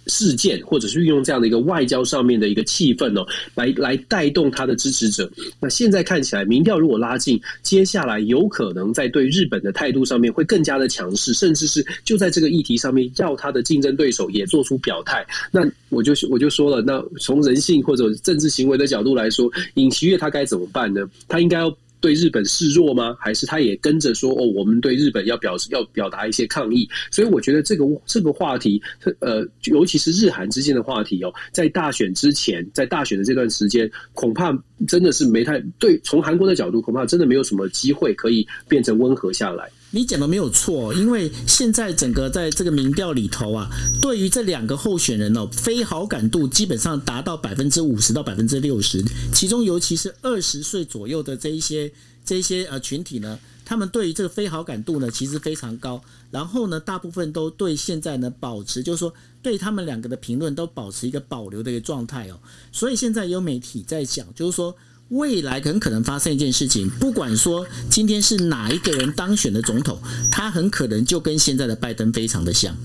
事件，或者是运用这样的一个外交上面的一个气氛哦，来来带动他的支持者。那现在看起来，民调如果拉近，接下来有可能在对日本的态度上面会更加的强势，甚至是就在这个议题上面要他的竞争对手也做出表态。那我就我就说了，那从人性或者政治行为的角度来说，尹锡悦他该怎么办呢？他应该要。对日本示弱吗？还是他也跟着说哦，我们对日本要表示要表达一些抗议？所以我觉得这个这个话题，呃，尤其是日韩之间的话题哦，在大选之前，在大选的这段时间，恐怕真的是没太对。从韩国的角度，恐怕真的没有什么机会可以变成温和下来。你讲的没有错，因为现在整个在这个民调里头啊，对于这两个候选人哦，非好感度基本上达到百分之五十到百分之六十，其中尤其是二十岁左右的这一些这一些呃群体呢，他们对于这个非好感度呢，其实非常高。然后呢，大部分都对现在呢保持，就是说对他们两个的评论都保持一个保留的一个状态哦。所以现在有媒体在讲，就是说。未来很可能发生一件事情，不管说今天是哪一个人当选的总统，他很可能就跟现在的拜登非常的像。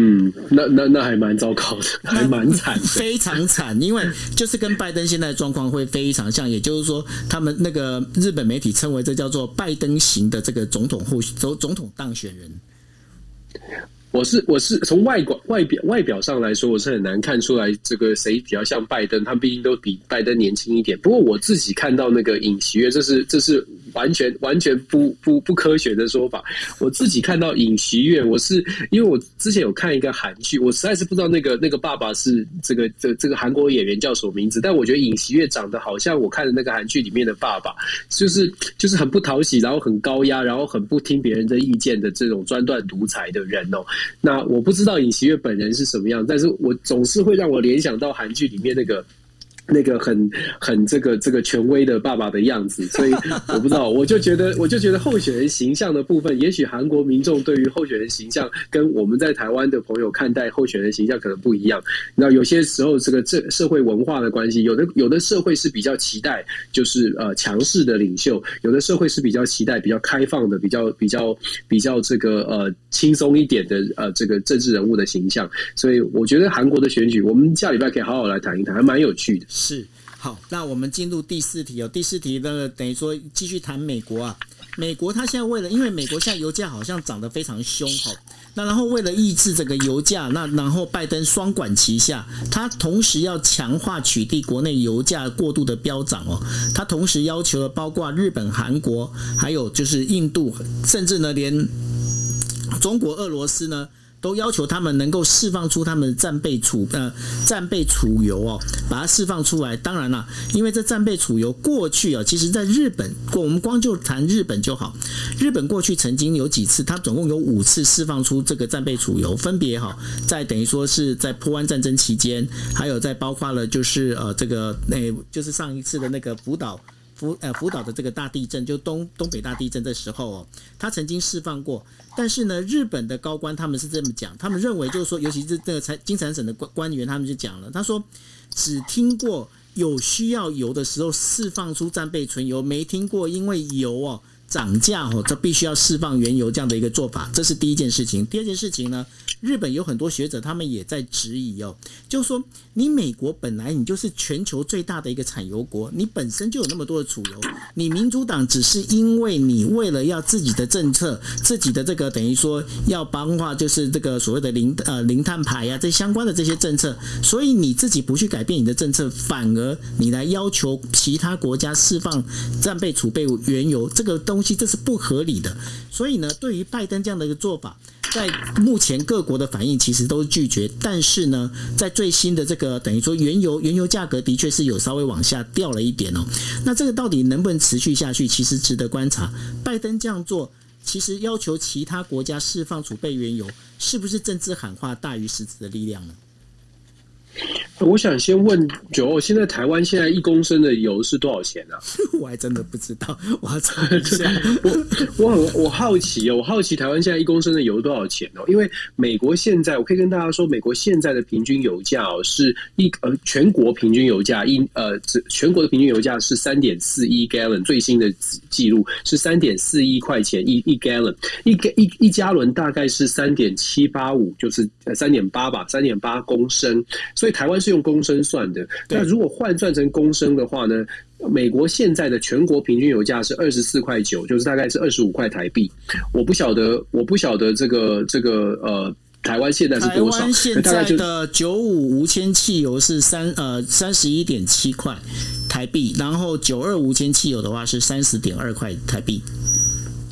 嗯，那那那还蛮糟糕的，还蛮惨，非常惨，因为就是跟拜登现在的状况会非常像，也就是说，他们那个日本媒体称为这叫做拜登型的这个总统候总总统当选人。我是我是从外观外表外表上来说，我是很难看出来这个谁比较像拜登，他毕竟都比拜登年轻一点。不过我自己看到那个尹锡悦，这是这是完全完全不不不科学的说法。我自己看到尹锡悦，我是因为我之前有看一个韩剧，我实在是不知道那个那个爸爸是这个这这个韩国演员叫什么名字，但我觉得尹锡悦长得好像我看的那个韩剧里面的爸爸，就是就是很不讨喜，然后很高压，然后很不听别人的意见的这种专断独裁的人哦。那我不知道尹锡悦本人是什么样，但是我总是会让我联想到韩剧里面那个。那个很很这个这个权威的爸爸的样子，所以我不知道，我就觉得我就觉得候选人形象的部分，也许韩国民众对于候选人形象跟我们在台湾的朋友看待候选人形象可能不一样。那有些时候这个这社会文化的关系，有的有的社会是比较期待就是呃强势的领袖，有的社会是比较期待比较开放的、比较比较比较这个呃轻松一点的呃这个政治人物的形象。所以我觉得韩国的选举，我们下礼拜可以好好来谈一谈，还蛮有趣的。是好，那我们进入第四题哦。第四题呢，等于说继续谈美国啊。美国它现在为了，因为美国现在油价好像涨得非常凶哈。那然后为了抑制这个油价，那然后拜登双管齐下，他同时要强化取缔国内油价过度的飙涨哦。他同时要求了包括日本、韩国，还有就是印度，甚至呢连中国、俄罗斯呢。都要求他们能够释放出他们的战备储呃战备储油哦，把它释放出来。当然了，因为这战备储油过去啊，其实在日本，我们光就谈日本就好。日本过去曾经有几次，它总共有五次释放出这个战备储油，分别哈在等于说是在破湾战争期间，还有在包括了就是呃这个那就是上一次的那个福岛。福呃福岛的这个大地震，就东东北大地震的时候哦，他曾经释放过，但是呢，日本的高官他们是这么讲，他们认为就是说，尤其是这个财金财省的官官员，他们就讲了，他说只听过有需要油的时候释放出战备存油，没听过因为油哦涨价哦，这必须要释放原油这样的一个做法，这是第一件事情。第二件事情呢？日本有很多学者，他们也在质疑哦，就说，你美国本来你就是全球最大的一个产油国，你本身就有那么多的储油，你民主党只是因为你为了要自己的政策，自己的这个等于说要帮话，就是这个所谓的零呃零碳排呀，这相关的这些政策，所以你自己不去改变你的政策，反而你来要求其他国家释放战备储备原油，这个都。东西这是不合理的。所以呢，对于拜登这样的一个做法，在目前各国的反应其实都是拒绝。但是呢，在最新的这个等于说原油原油价格的确是有稍微往下掉了一点哦。那这个到底能不能持续下去，其实值得观察。拜登这样做，其实要求其他国家释放储备原油，是不是政治喊话大于实质的力量呢？我想先问九，现在台湾现在一公升的油是多少钱呢？我还真的不知道，我要查一下。我我很我好奇哦，我好奇台湾现在一公升的油多少钱哦？因为美国现在我可以跟大家说，美国现在的平均油价哦是一呃全国平均油价一呃全国的平均油价是三点四一 gallon，最新的记录是三点四一块钱一一 gallon，一一一加仑大概是三点七八五，就是三点八吧，三点八公升，所以台湾是。用公升算的，那如果换算成公升的话呢？美国现在的全国平均油价是二十四块九，就是大概是二十五块台币。我不晓得，我不晓得这个这个呃，台湾现在是多少？台湾现在的九五无铅汽油是三呃三十一点七块台币，然后九二无铅汽油的话是三十点二块台币。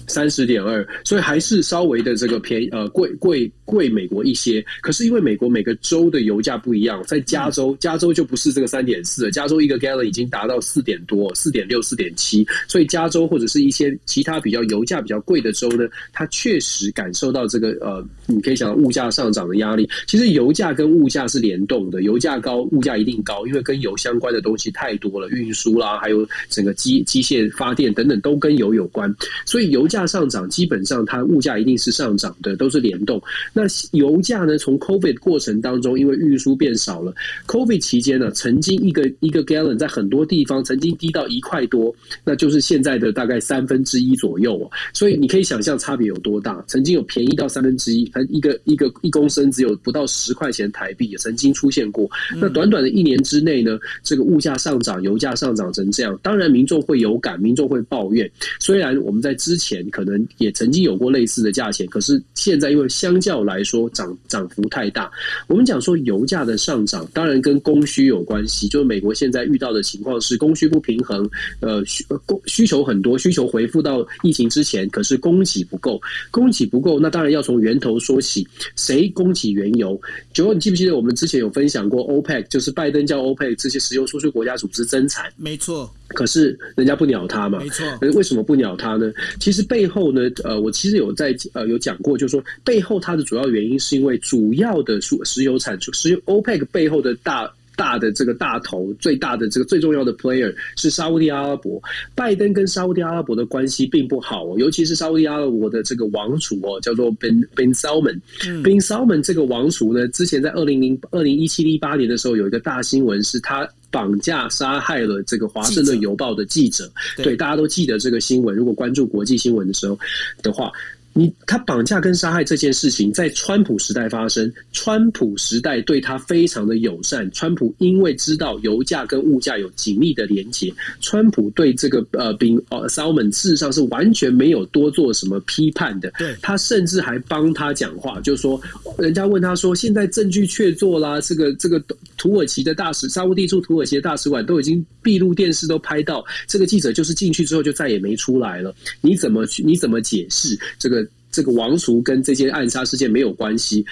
三十点二，所以还是稍微的这个便宜呃贵贵贵美国一些。可是因为美国每个州的油价不一样，在加州，加州就不是这个三点四，加州一个 gallon 已经达到四点多，四点六、四点七。所以加州或者是一些其他比较油价比较贵的州呢，它确实感受到这个呃，你可以想到物价上涨的压力。其实油价跟物价是联动的，油价高，物价一定高，因为跟油相关的东西太多了，运输啦，还有整个机机械发电等等都跟油有关，所以油价。价上涨，基本上它物价一定是上涨的，都是联动。那油价呢？从 COVID 过程当中，因为运输变少了，COVID 期间呢，曾经一个一个 gallon 在很多地方曾经低到一块多，那就是现在的大概三分之一左右哦。所以你可以想象差别有多大。曾经有便宜到三分之一，它一个一个一公升只有不到十块钱台币，也曾经出现过。那短短的一年之内呢，这个物价上涨，油价上涨成这样，当然民众会有感，民众会抱怨。虽然我们在之前。可能也曾经有过类似的价钱，可是现在因为相较来说涨涨幅太大，我们讲说油价的上涨，当然跟供需有关系。就是美国现在遇到的情况是供需不平衡，呃需供需求很多，需求回复到疫情之前，可是供给不够，供给不够，那当然要从源头说起，谁供给原油？九，你记不记得我们之前有分享过 OPEC，就是拜登叫 OPEC 这些石油输出国家组织增产，没错。可是人家不鸟他嘛，没错。为什么不鸟他呢？其实背后呢，呃，我其实有在呃有讲过，就是说背后它的主要原因是因为主要的石石油产出，石油 OPEC 背后的大。大的这个大头，最大的这个最重要的 player 是沙地阿拉伯。拜登跟沙地阿拉伯的关系并不好，哦尤其是沙地阿拉伯的这个王储哦，叫做 Ben Ben Salman。Ben Salman 这个王储呢，之前在二零零二零一七一八年的时候，有一个大新闻是他绑架杀害了这个华盛顿邮报的记者。对，大家都记得这个新闻。如果关注国际新闻的时候的话。你他绑架跟杀害这件事情在川普时代发生，川普时代对他非常的友善。川普因为知道油价跟物价有紧密的连结，川普对这个呃宾呃 Salman 事实上是完全没有多做什么批判的。对，他甚至还帮他讲话，就说人家问他说，现在证据确凿啦，这个这个土耳其的大使沙乌地驻土耳其的大使馆都已经闭路电视都拍到，这个记者就是进去之后就再也没出来了。你怎么去？你怎么解释这个？这个王族跟这件暗杀事件没有关系。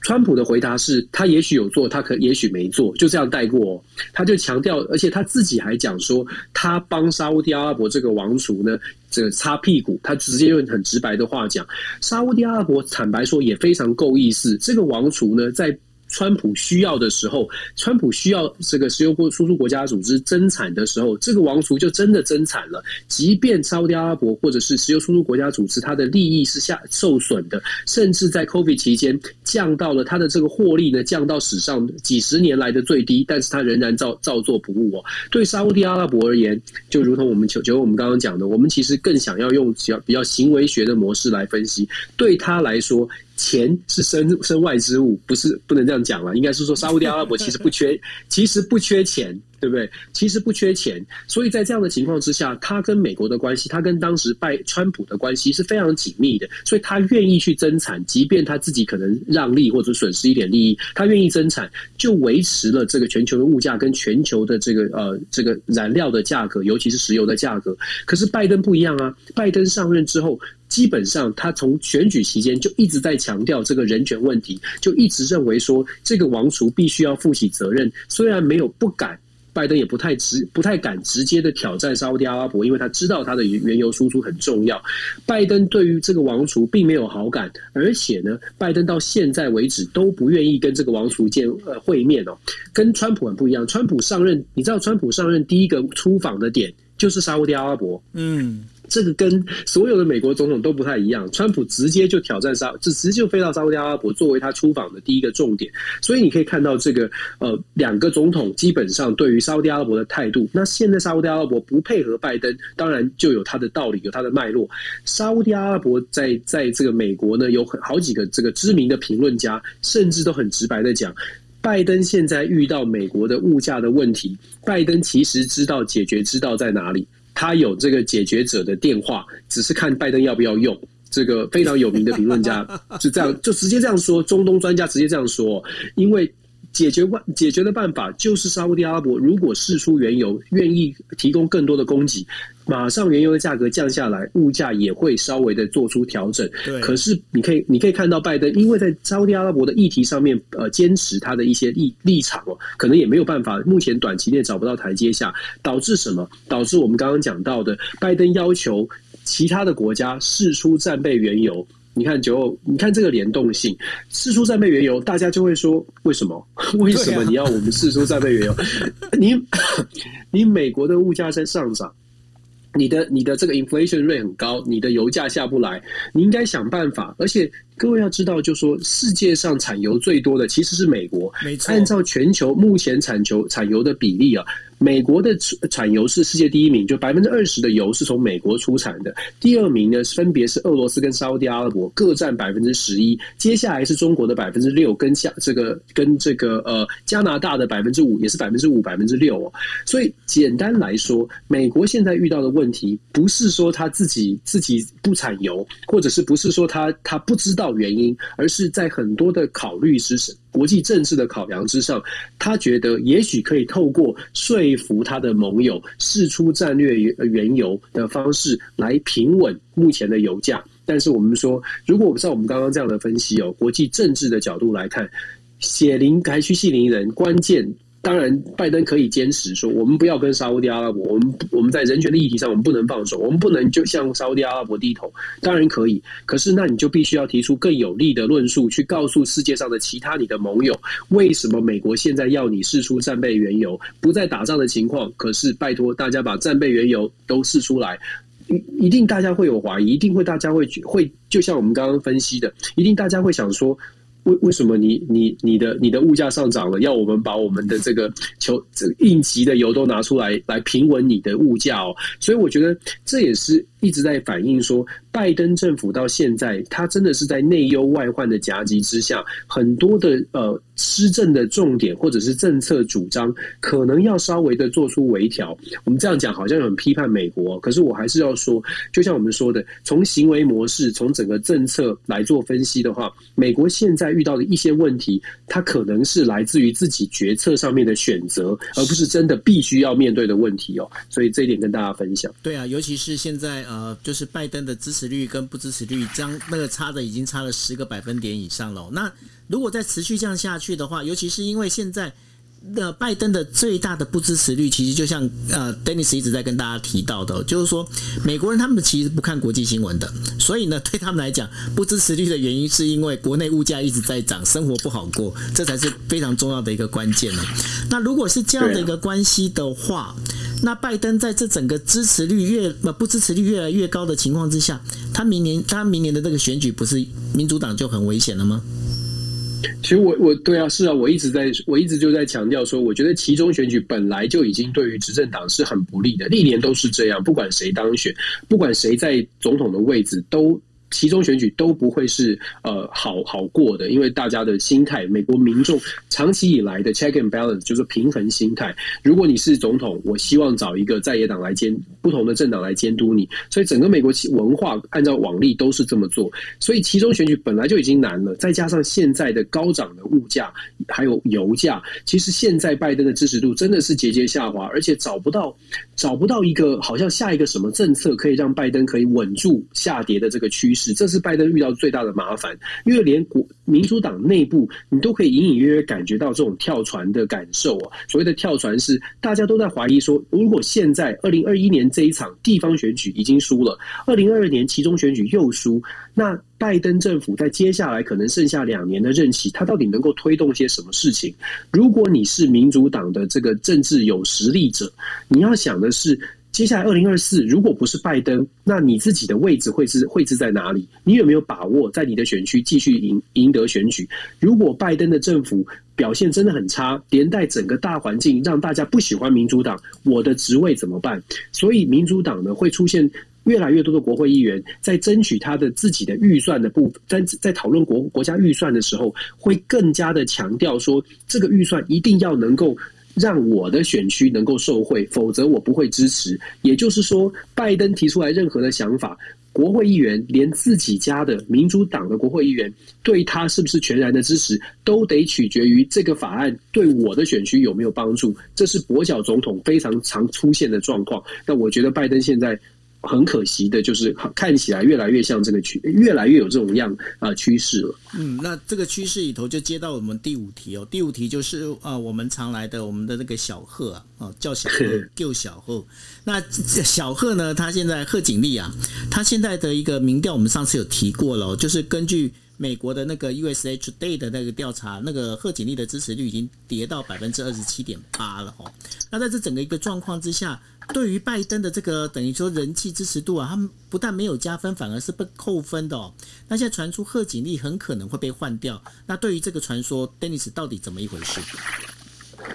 川普的回答是他也许有做，他可也许没做，就这样带过。他就强调，而且他自己还讲说，他帮沙地阿拉伯这个王族呢，这个擦屁股。他直接用很直白的话讲，沙地阿拉伯坦白说也非常够意思。这个王族呢，在。川普需要的时候，川普需要这个石油国输出国家组织增产的时候，这个王族就真的增产了。即便沙特阿拉伯或者是石油输出国家组织，它的利益是下受损的，甚至在 COVID 期间降到了它的这个获利呢，降到史上几十年来的最低，但是它仍然照照做不误哦。对沙特阿拉伯而言，就如同我们求求我们刚刚讲的，我们其实更想要用比较比较行为学的模式来分析，对他来说。钱是身身外之物，不是不能这样讲了，应该是说沙特阿拉伯其实不缺，其实不缺钱。对不对？其实不缺钱，所以在这样的情况之下，他跟美国的关系，他跟当时拜川普的关系是非常紧密的，所以他愿意去增产，即便他自己可能让利或者损失一点利益，他愿意增产，就维持了这个全球的物价跟全球的这个呃这个燃料的价格，尤其是石油的价格。可是拜登不一样啊，拜登上任之后，基本上他从选举期间就一直在强调这个人权问题，就一直认为说这个王储必须要负起责任，虽然没有不敢。拜登也不太直，不太敢直接的挑战沙特阿拉伯，因为他知道他的原油输出很重要。拜登对于这个王储并没有好感，而且呢，拜登到现在为止都不愿意跟这个王储见呃会面哦。跟川普很不一样，川普上任，你知道川普上任第一个出访的点就是沙特阿拉伯，嗯。这个跟所有的美国总统都不太一样，川普直接就挑战沙，就直接就飞到沙特阿拉伯作为他出访的第一个重点。所以你可以看到这个呃，两个总统基本上对于沙特阿拉伯的态度。那现在沙特阿拉伯不配合拜登，当然就有他的道理，有他的脉络。沙特阿拉伯在在这个美国呢，有很好几个这个知名的评论家，甚至都很直白的讲，拜登现在遇到美国的物价的问题，拜登其实知道解决之道在哪里。他有这个解决者的电话，只是看拜登要不要用。这个非常有名的评论家 就这样，就直接这样说。中东专家直接这样说，因为。解决办解决的办法就是沙地阿拉伯如果事出原油，愿意提供更多的供给，马上原油的价格降下来，物价也会稍微的做出调整。对可是你可以你可以看到拜登因为在沙特阿拉伯的议题上面，呃，坚持他的一些立立场哦，可能也没有办法，目前短期内找不到台阶下，导致什么？导致我们刚刚讲到的，拜登要求其他的国家释出战备原油。你看九，你看这个联动性，试出战备原油，大家就会说为什么？为什么你要我们试出战备原油？你 你美国的物价在上涨，你的你的这个 inflation rate 很高，你的油价下不来，你应该想办法。而且各位要知道，就说世界上产油最多的其实是美国，没错。按照全球目前产球产油的比例啊。美国的产油是世界第一名，就百分之二十的油是从美国出产的。第二名呢，分别是俄罗斯跟沙特阿拉伯，各占百分之十一。接下来是中国的百分之六，跟下这个跟这个呃加拿大的百分之五，也是百分之五百分之六哦。所以简单来说，美国现在遇到的问题，不是说他自己自己不产油，或者是不是说他他不知道原因，而是在很多的考虑之上。国际政治的考量之上，他觉得也许可以透过说服他的盟友释出战略原油的方式来平稳目前的油价。但是我们说，如果我们照我们刚刚这样的分析哦，国际政治的角度来看，血淋还需系灵人，关键。当然，拜登可以坚持说，我们不要跟沙地阿拉伯，我们我们在人权的议题上，我们不能放手，我们不能就向沙地阿拉伯低头。当然可以，可是那你就必须要提出更有力的论述，去告诉世界上的其他你的盟友，为什么美国现在要你释出战备原油，不在打仗的情况，可是拜托大家把战备原油都释出来，一一定大家会有怀疑，一定会大家会会，就像我们刚刚分析的，一定大家会想说。为为什么你你你的你的物价上涨了，要我们把我们的这个求这应急的油都拿出来来平稳你的物价哦？所以我觉得这也是一直在反映说。拜登政府到现在，他真的是在内忧外患的夹击之下，很多的呃施政的重点或者是政策主张，可能要稍微的做出微调。我们这样讲好像很批判美国，可是我还是要说，就像我们说的，从行为模式、从整个政策来做分析的话，美国现在遇到的一些问题，它可能是来自于自己决策上面的选择，而不是真的必须要面对的问题哦。所以这一点跟大家分享。对啊，尤其是现在呃，就是拜登的支持。率跟不支持率，将那个差的已经差了十个百分点以上了。那如果再持续这样下去的话，尤其是因为现在的拜登的最大的不支持率，其实就像呃，Dennis 一直在跟大家提到的，就是说美国人他们其实不看国际新闻的，所以呢，对他们来讲，不支持率的原因是因为国内物价一直在涨，生活不好过，这才是非常重要的一个关键呢。那如果是这样的一个关系的话，那拜登在这整个支持率越呃不支持率越来越高的情况之下，他明年他明年的这个选举不是民主党就很危险了吗？其实我我对啊是啊，我一直在我一直就在强调说，我觉得其中选举本来就已经对于执政党是很不利的，历年都是这样，不管谁当选，不管谁在总统的位置，都其中选举都不会是呃好好过的，因为大家的心态，美国民众长期以来的 check and balance 就是平衡心态。如果你是总统，我希望找一个在野党来监不同的政党来监督你，所以整个美国文化按照往例都是这么做。所以其中选举本来就已经难了，再加上现在的高涨的物价还有油价，其实现在拜登的支持度真的是节节下滑，而且找不到找不到一个好像下一个什么政策可以让拜登可以稳住下跌的这个趋势。这是拜登遇到最大的麻烦，因为连国民主党内部，你都可以隐隐约约感觉到这种跳船的感受啊。所谓的跳船是，大家都在怀疑说，如果现在二零二一年这一场地方选举已经输了，二零二二年其中选举又输，那拜登政府在接下来可能剩下两年的任期，他到底能够推动些什么事情？如果你是民主党的这个政治有实力者，你要想的是。接下来二零二四，如果不是拜登，那你自己的位置会是会置在哪里？你有没有把握在你的选区继续赢赢得选举？如果拜登的政府表现真的很差，连带整个大环境让大家不喜欢民主党，我的职位怎么办？所以民主党呢会出现越来越多的国会议员在争取他的自己的预算的部分，在在讨论国国家预算的时候，会更加的强调说，这个预算一定要能够。让我的选区能够受惠，否则我不会支持。也就是说，拜登提出来任何的想法，国会议员连自己家的民主党的国会议员对他是不是全然的支持，都得取决于这个法案对我的选区有没有帮助。这是跛脚总统非常常出现的状况。那我觉得拜登现在。很可惜的，就是看起来越来越像这个趋，越来越有这种样啊趋势了。嗯，那这个趋势里头就接到我们第五题哦。第五题就是啊，我们常来的我们的那个小贺啊，哦叫小贺，救小贺。那小贺呢，他现在贺锦丽啊，他现在的一个民调，我们上次有提过了，就是根据。美国的那个 USA Today 的那个调查，那个贺锦丽的支持率已经跌到百分之二十七点八了哦。那在这整个一个状况之下，对于拜登的这个等于说人气支持度啊，他们不但没有加分，反而是被扣分的哦。那现在传出贺锦丽很可能会被换掉，那对于这个传说，Dennis 到底怎么一回事？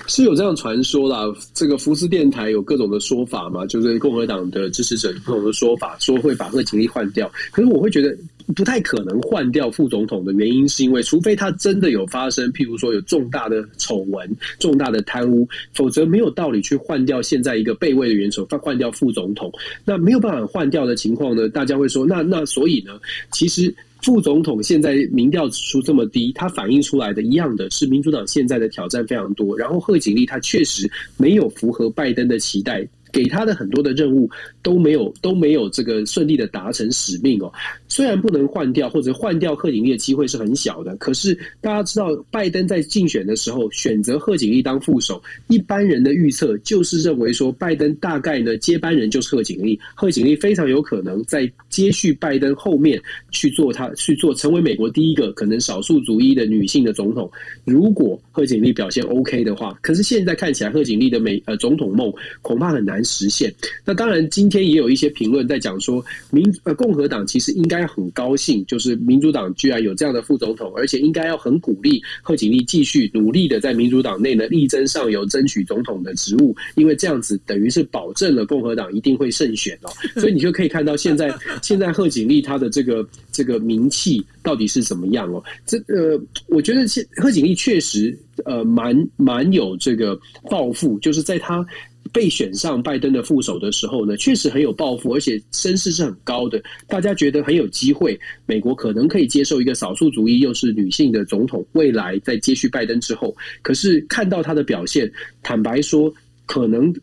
是有这样传说啦，这个福斯电台有各种的说法嘛，就是共和党的支持者有各种的说法，说会把贺锦丽换掉。可是我会觉得。不太可能换掉副总统的原因，是因为除非他真的有发生，譬如说有重大的丑闻、重大的贪污，否则没有道理去换掉现在一个备位的元首，换换掉副总统。那没有办法换掉的情况呢？大家会说，那那所以呢？其实副总统现在民调指数这么低，它反映出来的一样的是民主党现在的挑战非常多。然后贺锦丽她确实没有符合拜登的期待。给他的很多的任务都没有都没有这个顺利的达成使命哦。虽然不能换掉或者换掉贺锦丽的机会是很小的，可是大家知道，拜登在竞选的时候选择贺锦丽当副手，一般人的预测就是认为说，拜登大概呢接班人就是贺锦丽，贺锦丽非常有可能在接续拜登后面去做他 去做成为美国第一个可能少数族裔的女性的总统。如果贺锦丽表现 OK 的话，可是现在看起来贺锦丽的美呃总统梦恐怕很难。实现。那当然，今天也有一些评论在讲说，民呃共和党其实应该很高兴，就是民主党居然有这样的副总统，而且应该要很鼓励贺锦丽继续努力的在民主党内呢力争上游，争取总统的职务，因为这样子等于是保证了共和党一定会胜选哦。所以你就可以看到现在 现在贺锦丽她的这个这个名气到底是怎么样哦。这呃，我觉得现贺锦丽确实呃蛮蛮有这个抱负，就是在他。被选上拜登的副手的时候呢，确实很有抱负，而且声势是很高的。大家觉得很有机会，美国可能可以接受一个少数族裔又是女性的总统，未来在接续拜登之后。可是看到他的表现，坦白说，可能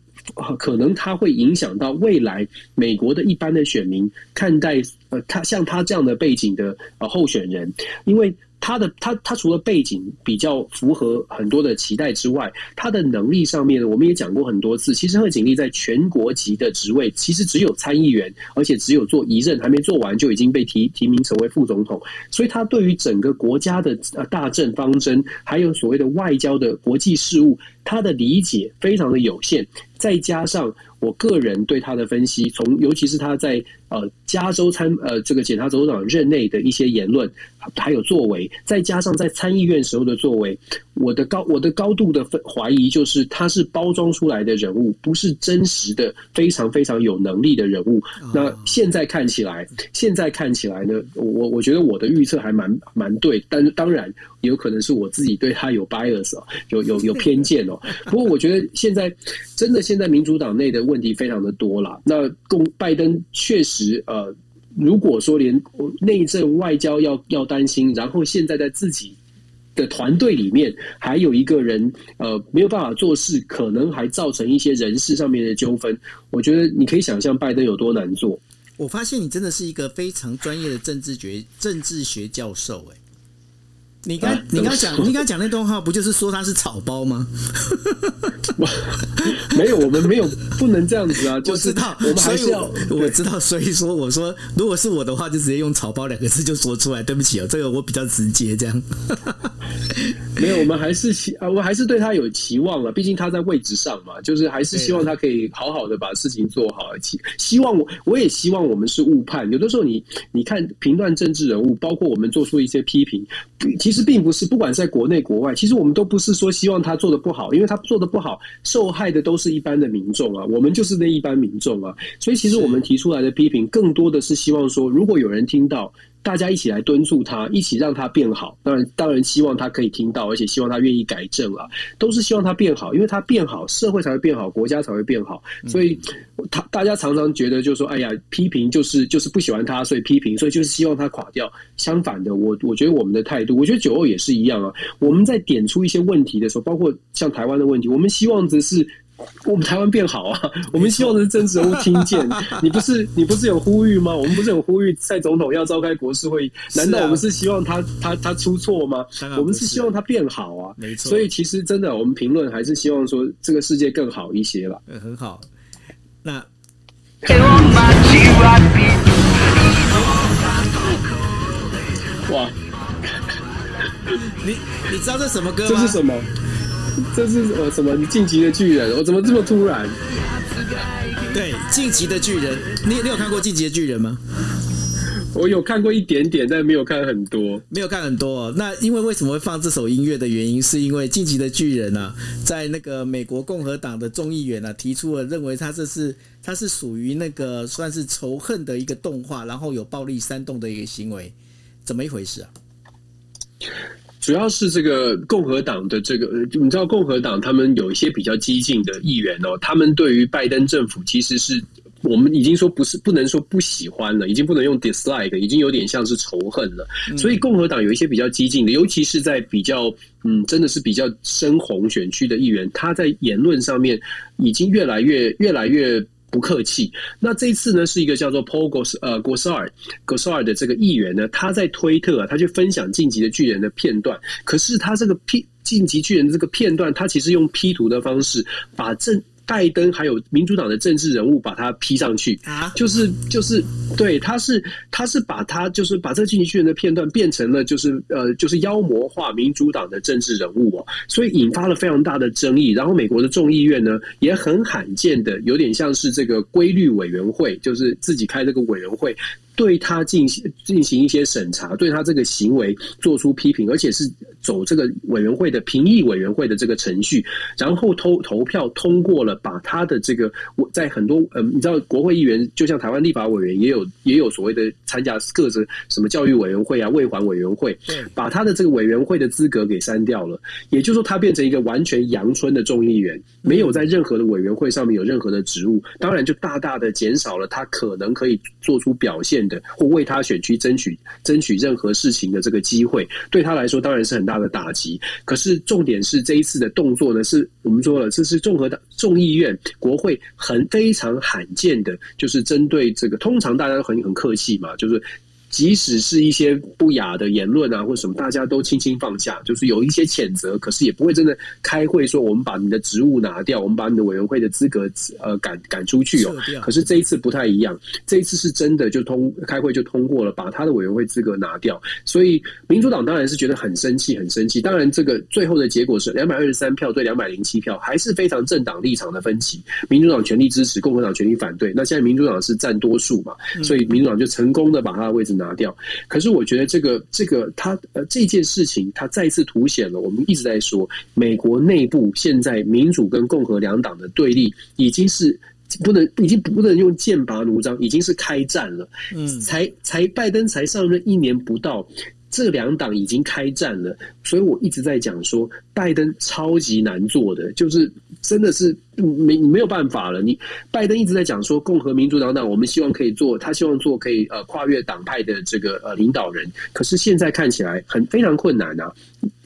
可能他会影响到未来美国的一般的选民看待呃他像他这样的背景的呃候选人，因为。他的他他除了背景比较符合很多的期待之外，他的能力上面呢我们也讲过很多次。其实贺锦丽在全国级的职位，其实只有参议员，而且只有做一任，还没做完就已经被提提名成为副总统。所以他对于整个国家的呃大政方针，还有所谓的外交的国际事务，他的理解非常的有限。再加上我个人对他的分析，从尤其是他在呃加州参呃这个检察总长任内的一些言论还有作为，再加上在参议院时候的作为，我的高我的高度的分怀疑就是他是包装出来的人物，不是真实的非常非常有能力的人物。那现在看起来，现在看起来呢，我我觉得我的预测还蛮蛮对，但是当然有可能是我自己对他有 bias 哦，有有有偏见哦。不过我觉得现在真的现在民主党内的问题非常的多了。那共拜登确实呃，如果说连内政外交要要担心，然后现在在自己的团队里面还有一个人呃没有办法做事，可能还造成一些人事上面的纠纷。我觉得你可以想象拜登有多难做。我发现你真的是一个非常专业的政治学政治学教授，哎。你刚你刚讲 你刚讲那段话，不就是说他是草包吗？没有，我们没有不能这样子啊！就知道，我们还是要我知道，所以说我说，如果是我的话，就直接用“草包”两个字就说出来。对不起哦，这个我比较直接，这样。没有，我们还是期啊，我还是对他有期望了。毕竟他在位置上嘛，就是还是希望他可以好好的把事情做好。希希望我，我也希望我们是误判。有的时候，你你看评断政治人物，包括我们做出一些批评，其其实并不是，不管在国内国外，其实我们都不是说希望他做的不好，因为他做的不好，受害的都是一般的民众啊，我们就是那一般民众啊。所以，其实我们提出来的批评，更多的是希望说，如果有人听到。大家一起来敦促他，一起让他变好。当然，当然希望他可以听到，而且希望他愿意改正啊，都是希望他变好，因为他变好，社会才会变好，国家才会变好。所以，他大家常常觉得，就是说，哎呀，批评就是就是不喜欢他，所以批评，所以就是希望他垮掉。相反的，我我觉得我们的态度，我觉得九二也是一样啊。我们在点出一些问题的时候，包括像台湾的问题，我们希望的是。我们台湾变好啊！我们希望的是政治人物听见。你不是你不是有呼吁吗？我们不是有呼吁蔡总统要召开国事会议？难道我们是希望他他他出错吗？我们是希望他变好啊！没错。所以其实真的，我们评论还是希望说这个世界更好一些了。嗯，很好。那哇！你你知道这什么歌吗？这是什么？这是呃什么？你晋级的巨人？我怎么这么突然？对，晋级的巨人，你你有看过晋级的巨人吗？我有看过一点点，但没有看很多。没有看很多。那因为为什么会放这首音乐的原因，是因为晋级的巨人啊，在那个美国共和党的众议员啊提出了认为他这是他是属于那个算是仇恨的一个动画，然后有暴力煽动的一个行为，怎么一回事啊？主要是这个共和党的这个，你知道共和党他们有一些比较激进的议员哦，他们对于拜登政府其实是我们已经说不是不能说不喜欢了，已经不能用 dislike，已经有点像是仇恨了。所以共和党有一些比较激进的，尤其是在比较嗯，真的是比较深红选区的议员，他在言论上面已经越来越越来越。不客气。那这次呢，是一个叫做 Paul Gosar Gosar 的这个议员呢，他在推特啊，他去分享晋级的巨人的片段。可是他这个 P 晋级巨人这个片段，他其实用 P 图的方式把正。拜登还有民主党的政治人物把他批上去啊，就是就是对，他是他是把他就是把这个《进击巨人》的片段变成了就是呃就是妖魔化民主党的政治人物哦，所以引发了非常大的争议。然后美国的众议院呢也很罕见的有点像是这个规律委员会，就是自己开这个委员会。对他进行进行一些审查，对他这个行为做出批评，而且是走这个委员会的评议委员会的这个程序，然后投投票通过了，把他的这个我在很多呃，你知道国会议员就像台湾立法委员也有也有所谓的参加各自什么教育委员会啊、卫环委员会，把他的这个委员会的资格给删掉了，也就是说他变成一个完全阳春的众议员，没有在任何的委员会上面有任何的职务，当然就大大的减少了他可能可以做出表现。的或为他选区争取争取任何事情的这个机会，对他来说当然是很大的打击。可是重点是这一次的动作呢，是我们说了，这是综合党众议院国会很非常罕见的，就是针对这个。通常大家都很很客气嘛，就是即使是一些不雅的言论啊，或什么，大家都轻轻放下，就是有一些谴责，可是也不会真的开会说我们把你的职务拿掉，我们把你的委员会的资格呃赶赶出去哦。可是这一次不太一样，这一次是真的就通开会就通过了，把他的委员会资格拿掉。所以民主党当然是觉得很生气，很生气。当然，这个最后的结果是两百二十三票对两百零七票，还是非常政党立场的分歧。民主党全力支持，共和党全力反对。那现在民主党是占多数嘛，所以民主党就成功的把他的位置拿掉。可是我觉得这个这个他呃这件事情，他再次凸显了我们一直在说，美国内部现在民主跟共和两党的对立已经是不能已经不能用剑拔弩张，已经是开战了。嗯，才才拜登才上任一年不到。这两党已经开战了，所以我一直在讲说，拜登超级难做的，就是真的是没没有办法了。你拜登一直在讲说，共和民主党党，我们希望可以做，他希望做可以呃跨越党派的这个呃领导人，可是现在看起来很非常困难啊。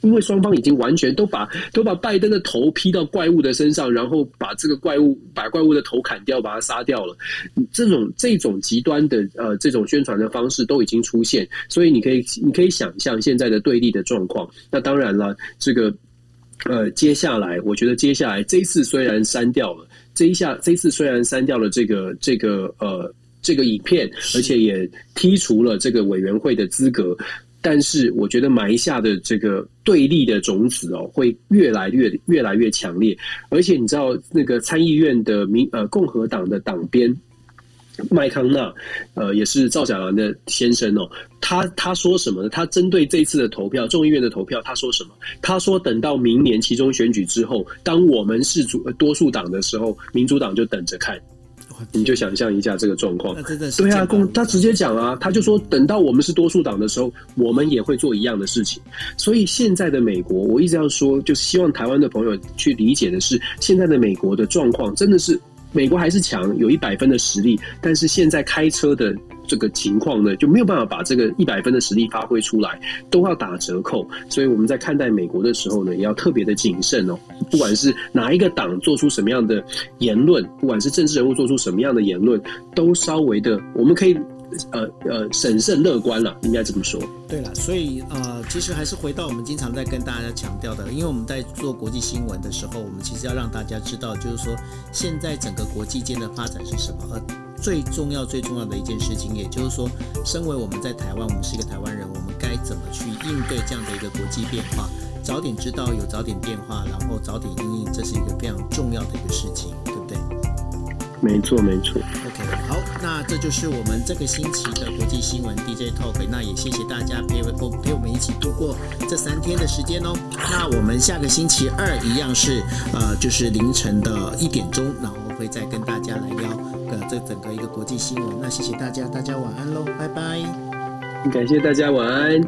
因为双方已经完全都把都把拜登的头劈到怪物的身上，然后把这个怪物把怪物的头砍掉，把它杀掉了。这种这种极端的呃这种宣传的方式都已经出现，所以你可以你可以想象现在的对立的状况。那当然了，这个呃接下来我觉得接下来这一次虽然删掉了这一下这一次虽然删掉了这个这个呃这个影片，而且也剔除了这个委员会的资格。但是我觉得埋下的这个对立的种子哦，会越来越越来越强烈。而且你知道，那个参议院的民呃共和党的党鞭麦康纳，呃，也是赵小兰的先生哦。他他说什么呢？他针对这次的投票，众议院的投票，他说什么？他说等到明年其中选举之后，当我们是主多数党的时候，民主党就等着看。你就想象一下这个状况，对啊，共他直接讲啊，他就说等到我们是多数党的时候，我们也会做一样的事情。所以现在的美国，我一直要说，就是希望台湾的朋友去理解的是，现在的美国的状况真的是美国还是强，有一百分的实力，但是现在开车的。这个情况呢，就没有办法把这个一百分的实力发挥出来，都要打折扣。所以我们在看待美国的时候呢，也要特别的谨慎哦。不管是哪一个党做出什么样的言论，不管是政治人物做出什么样的言论，都稍微的，我们可以呃呃审慎乐观了，应该这么说。对了，所以呃，其实还是回到我们经常在跟大家强调的，因为我们在做国际新闻的时候，我们其实要让大家知道，就是说现在整个国际间的发展是什么。最重要、最重要的一件事情，也就是说，身为我们在台湾，我们是一个台湾人，我们该怎么去应对这样的一个国际变化？早点知道，有早点变化，然后早点应应，这是一个非常重要的一个事情，对不对？没错，没错。OK，好，那这就是我们这个星期的国际新闻 DJ Talk。那也谢谢大家陪我陪我们一起度过这三天的时间哦。那我们下个星期二一样是呃，就是凌晨的一点钟，然后会再跟大家来聊。的这整个一个国际新闻，那谢谢大家，大家晚安喽，拜拜。感谢大家晚安。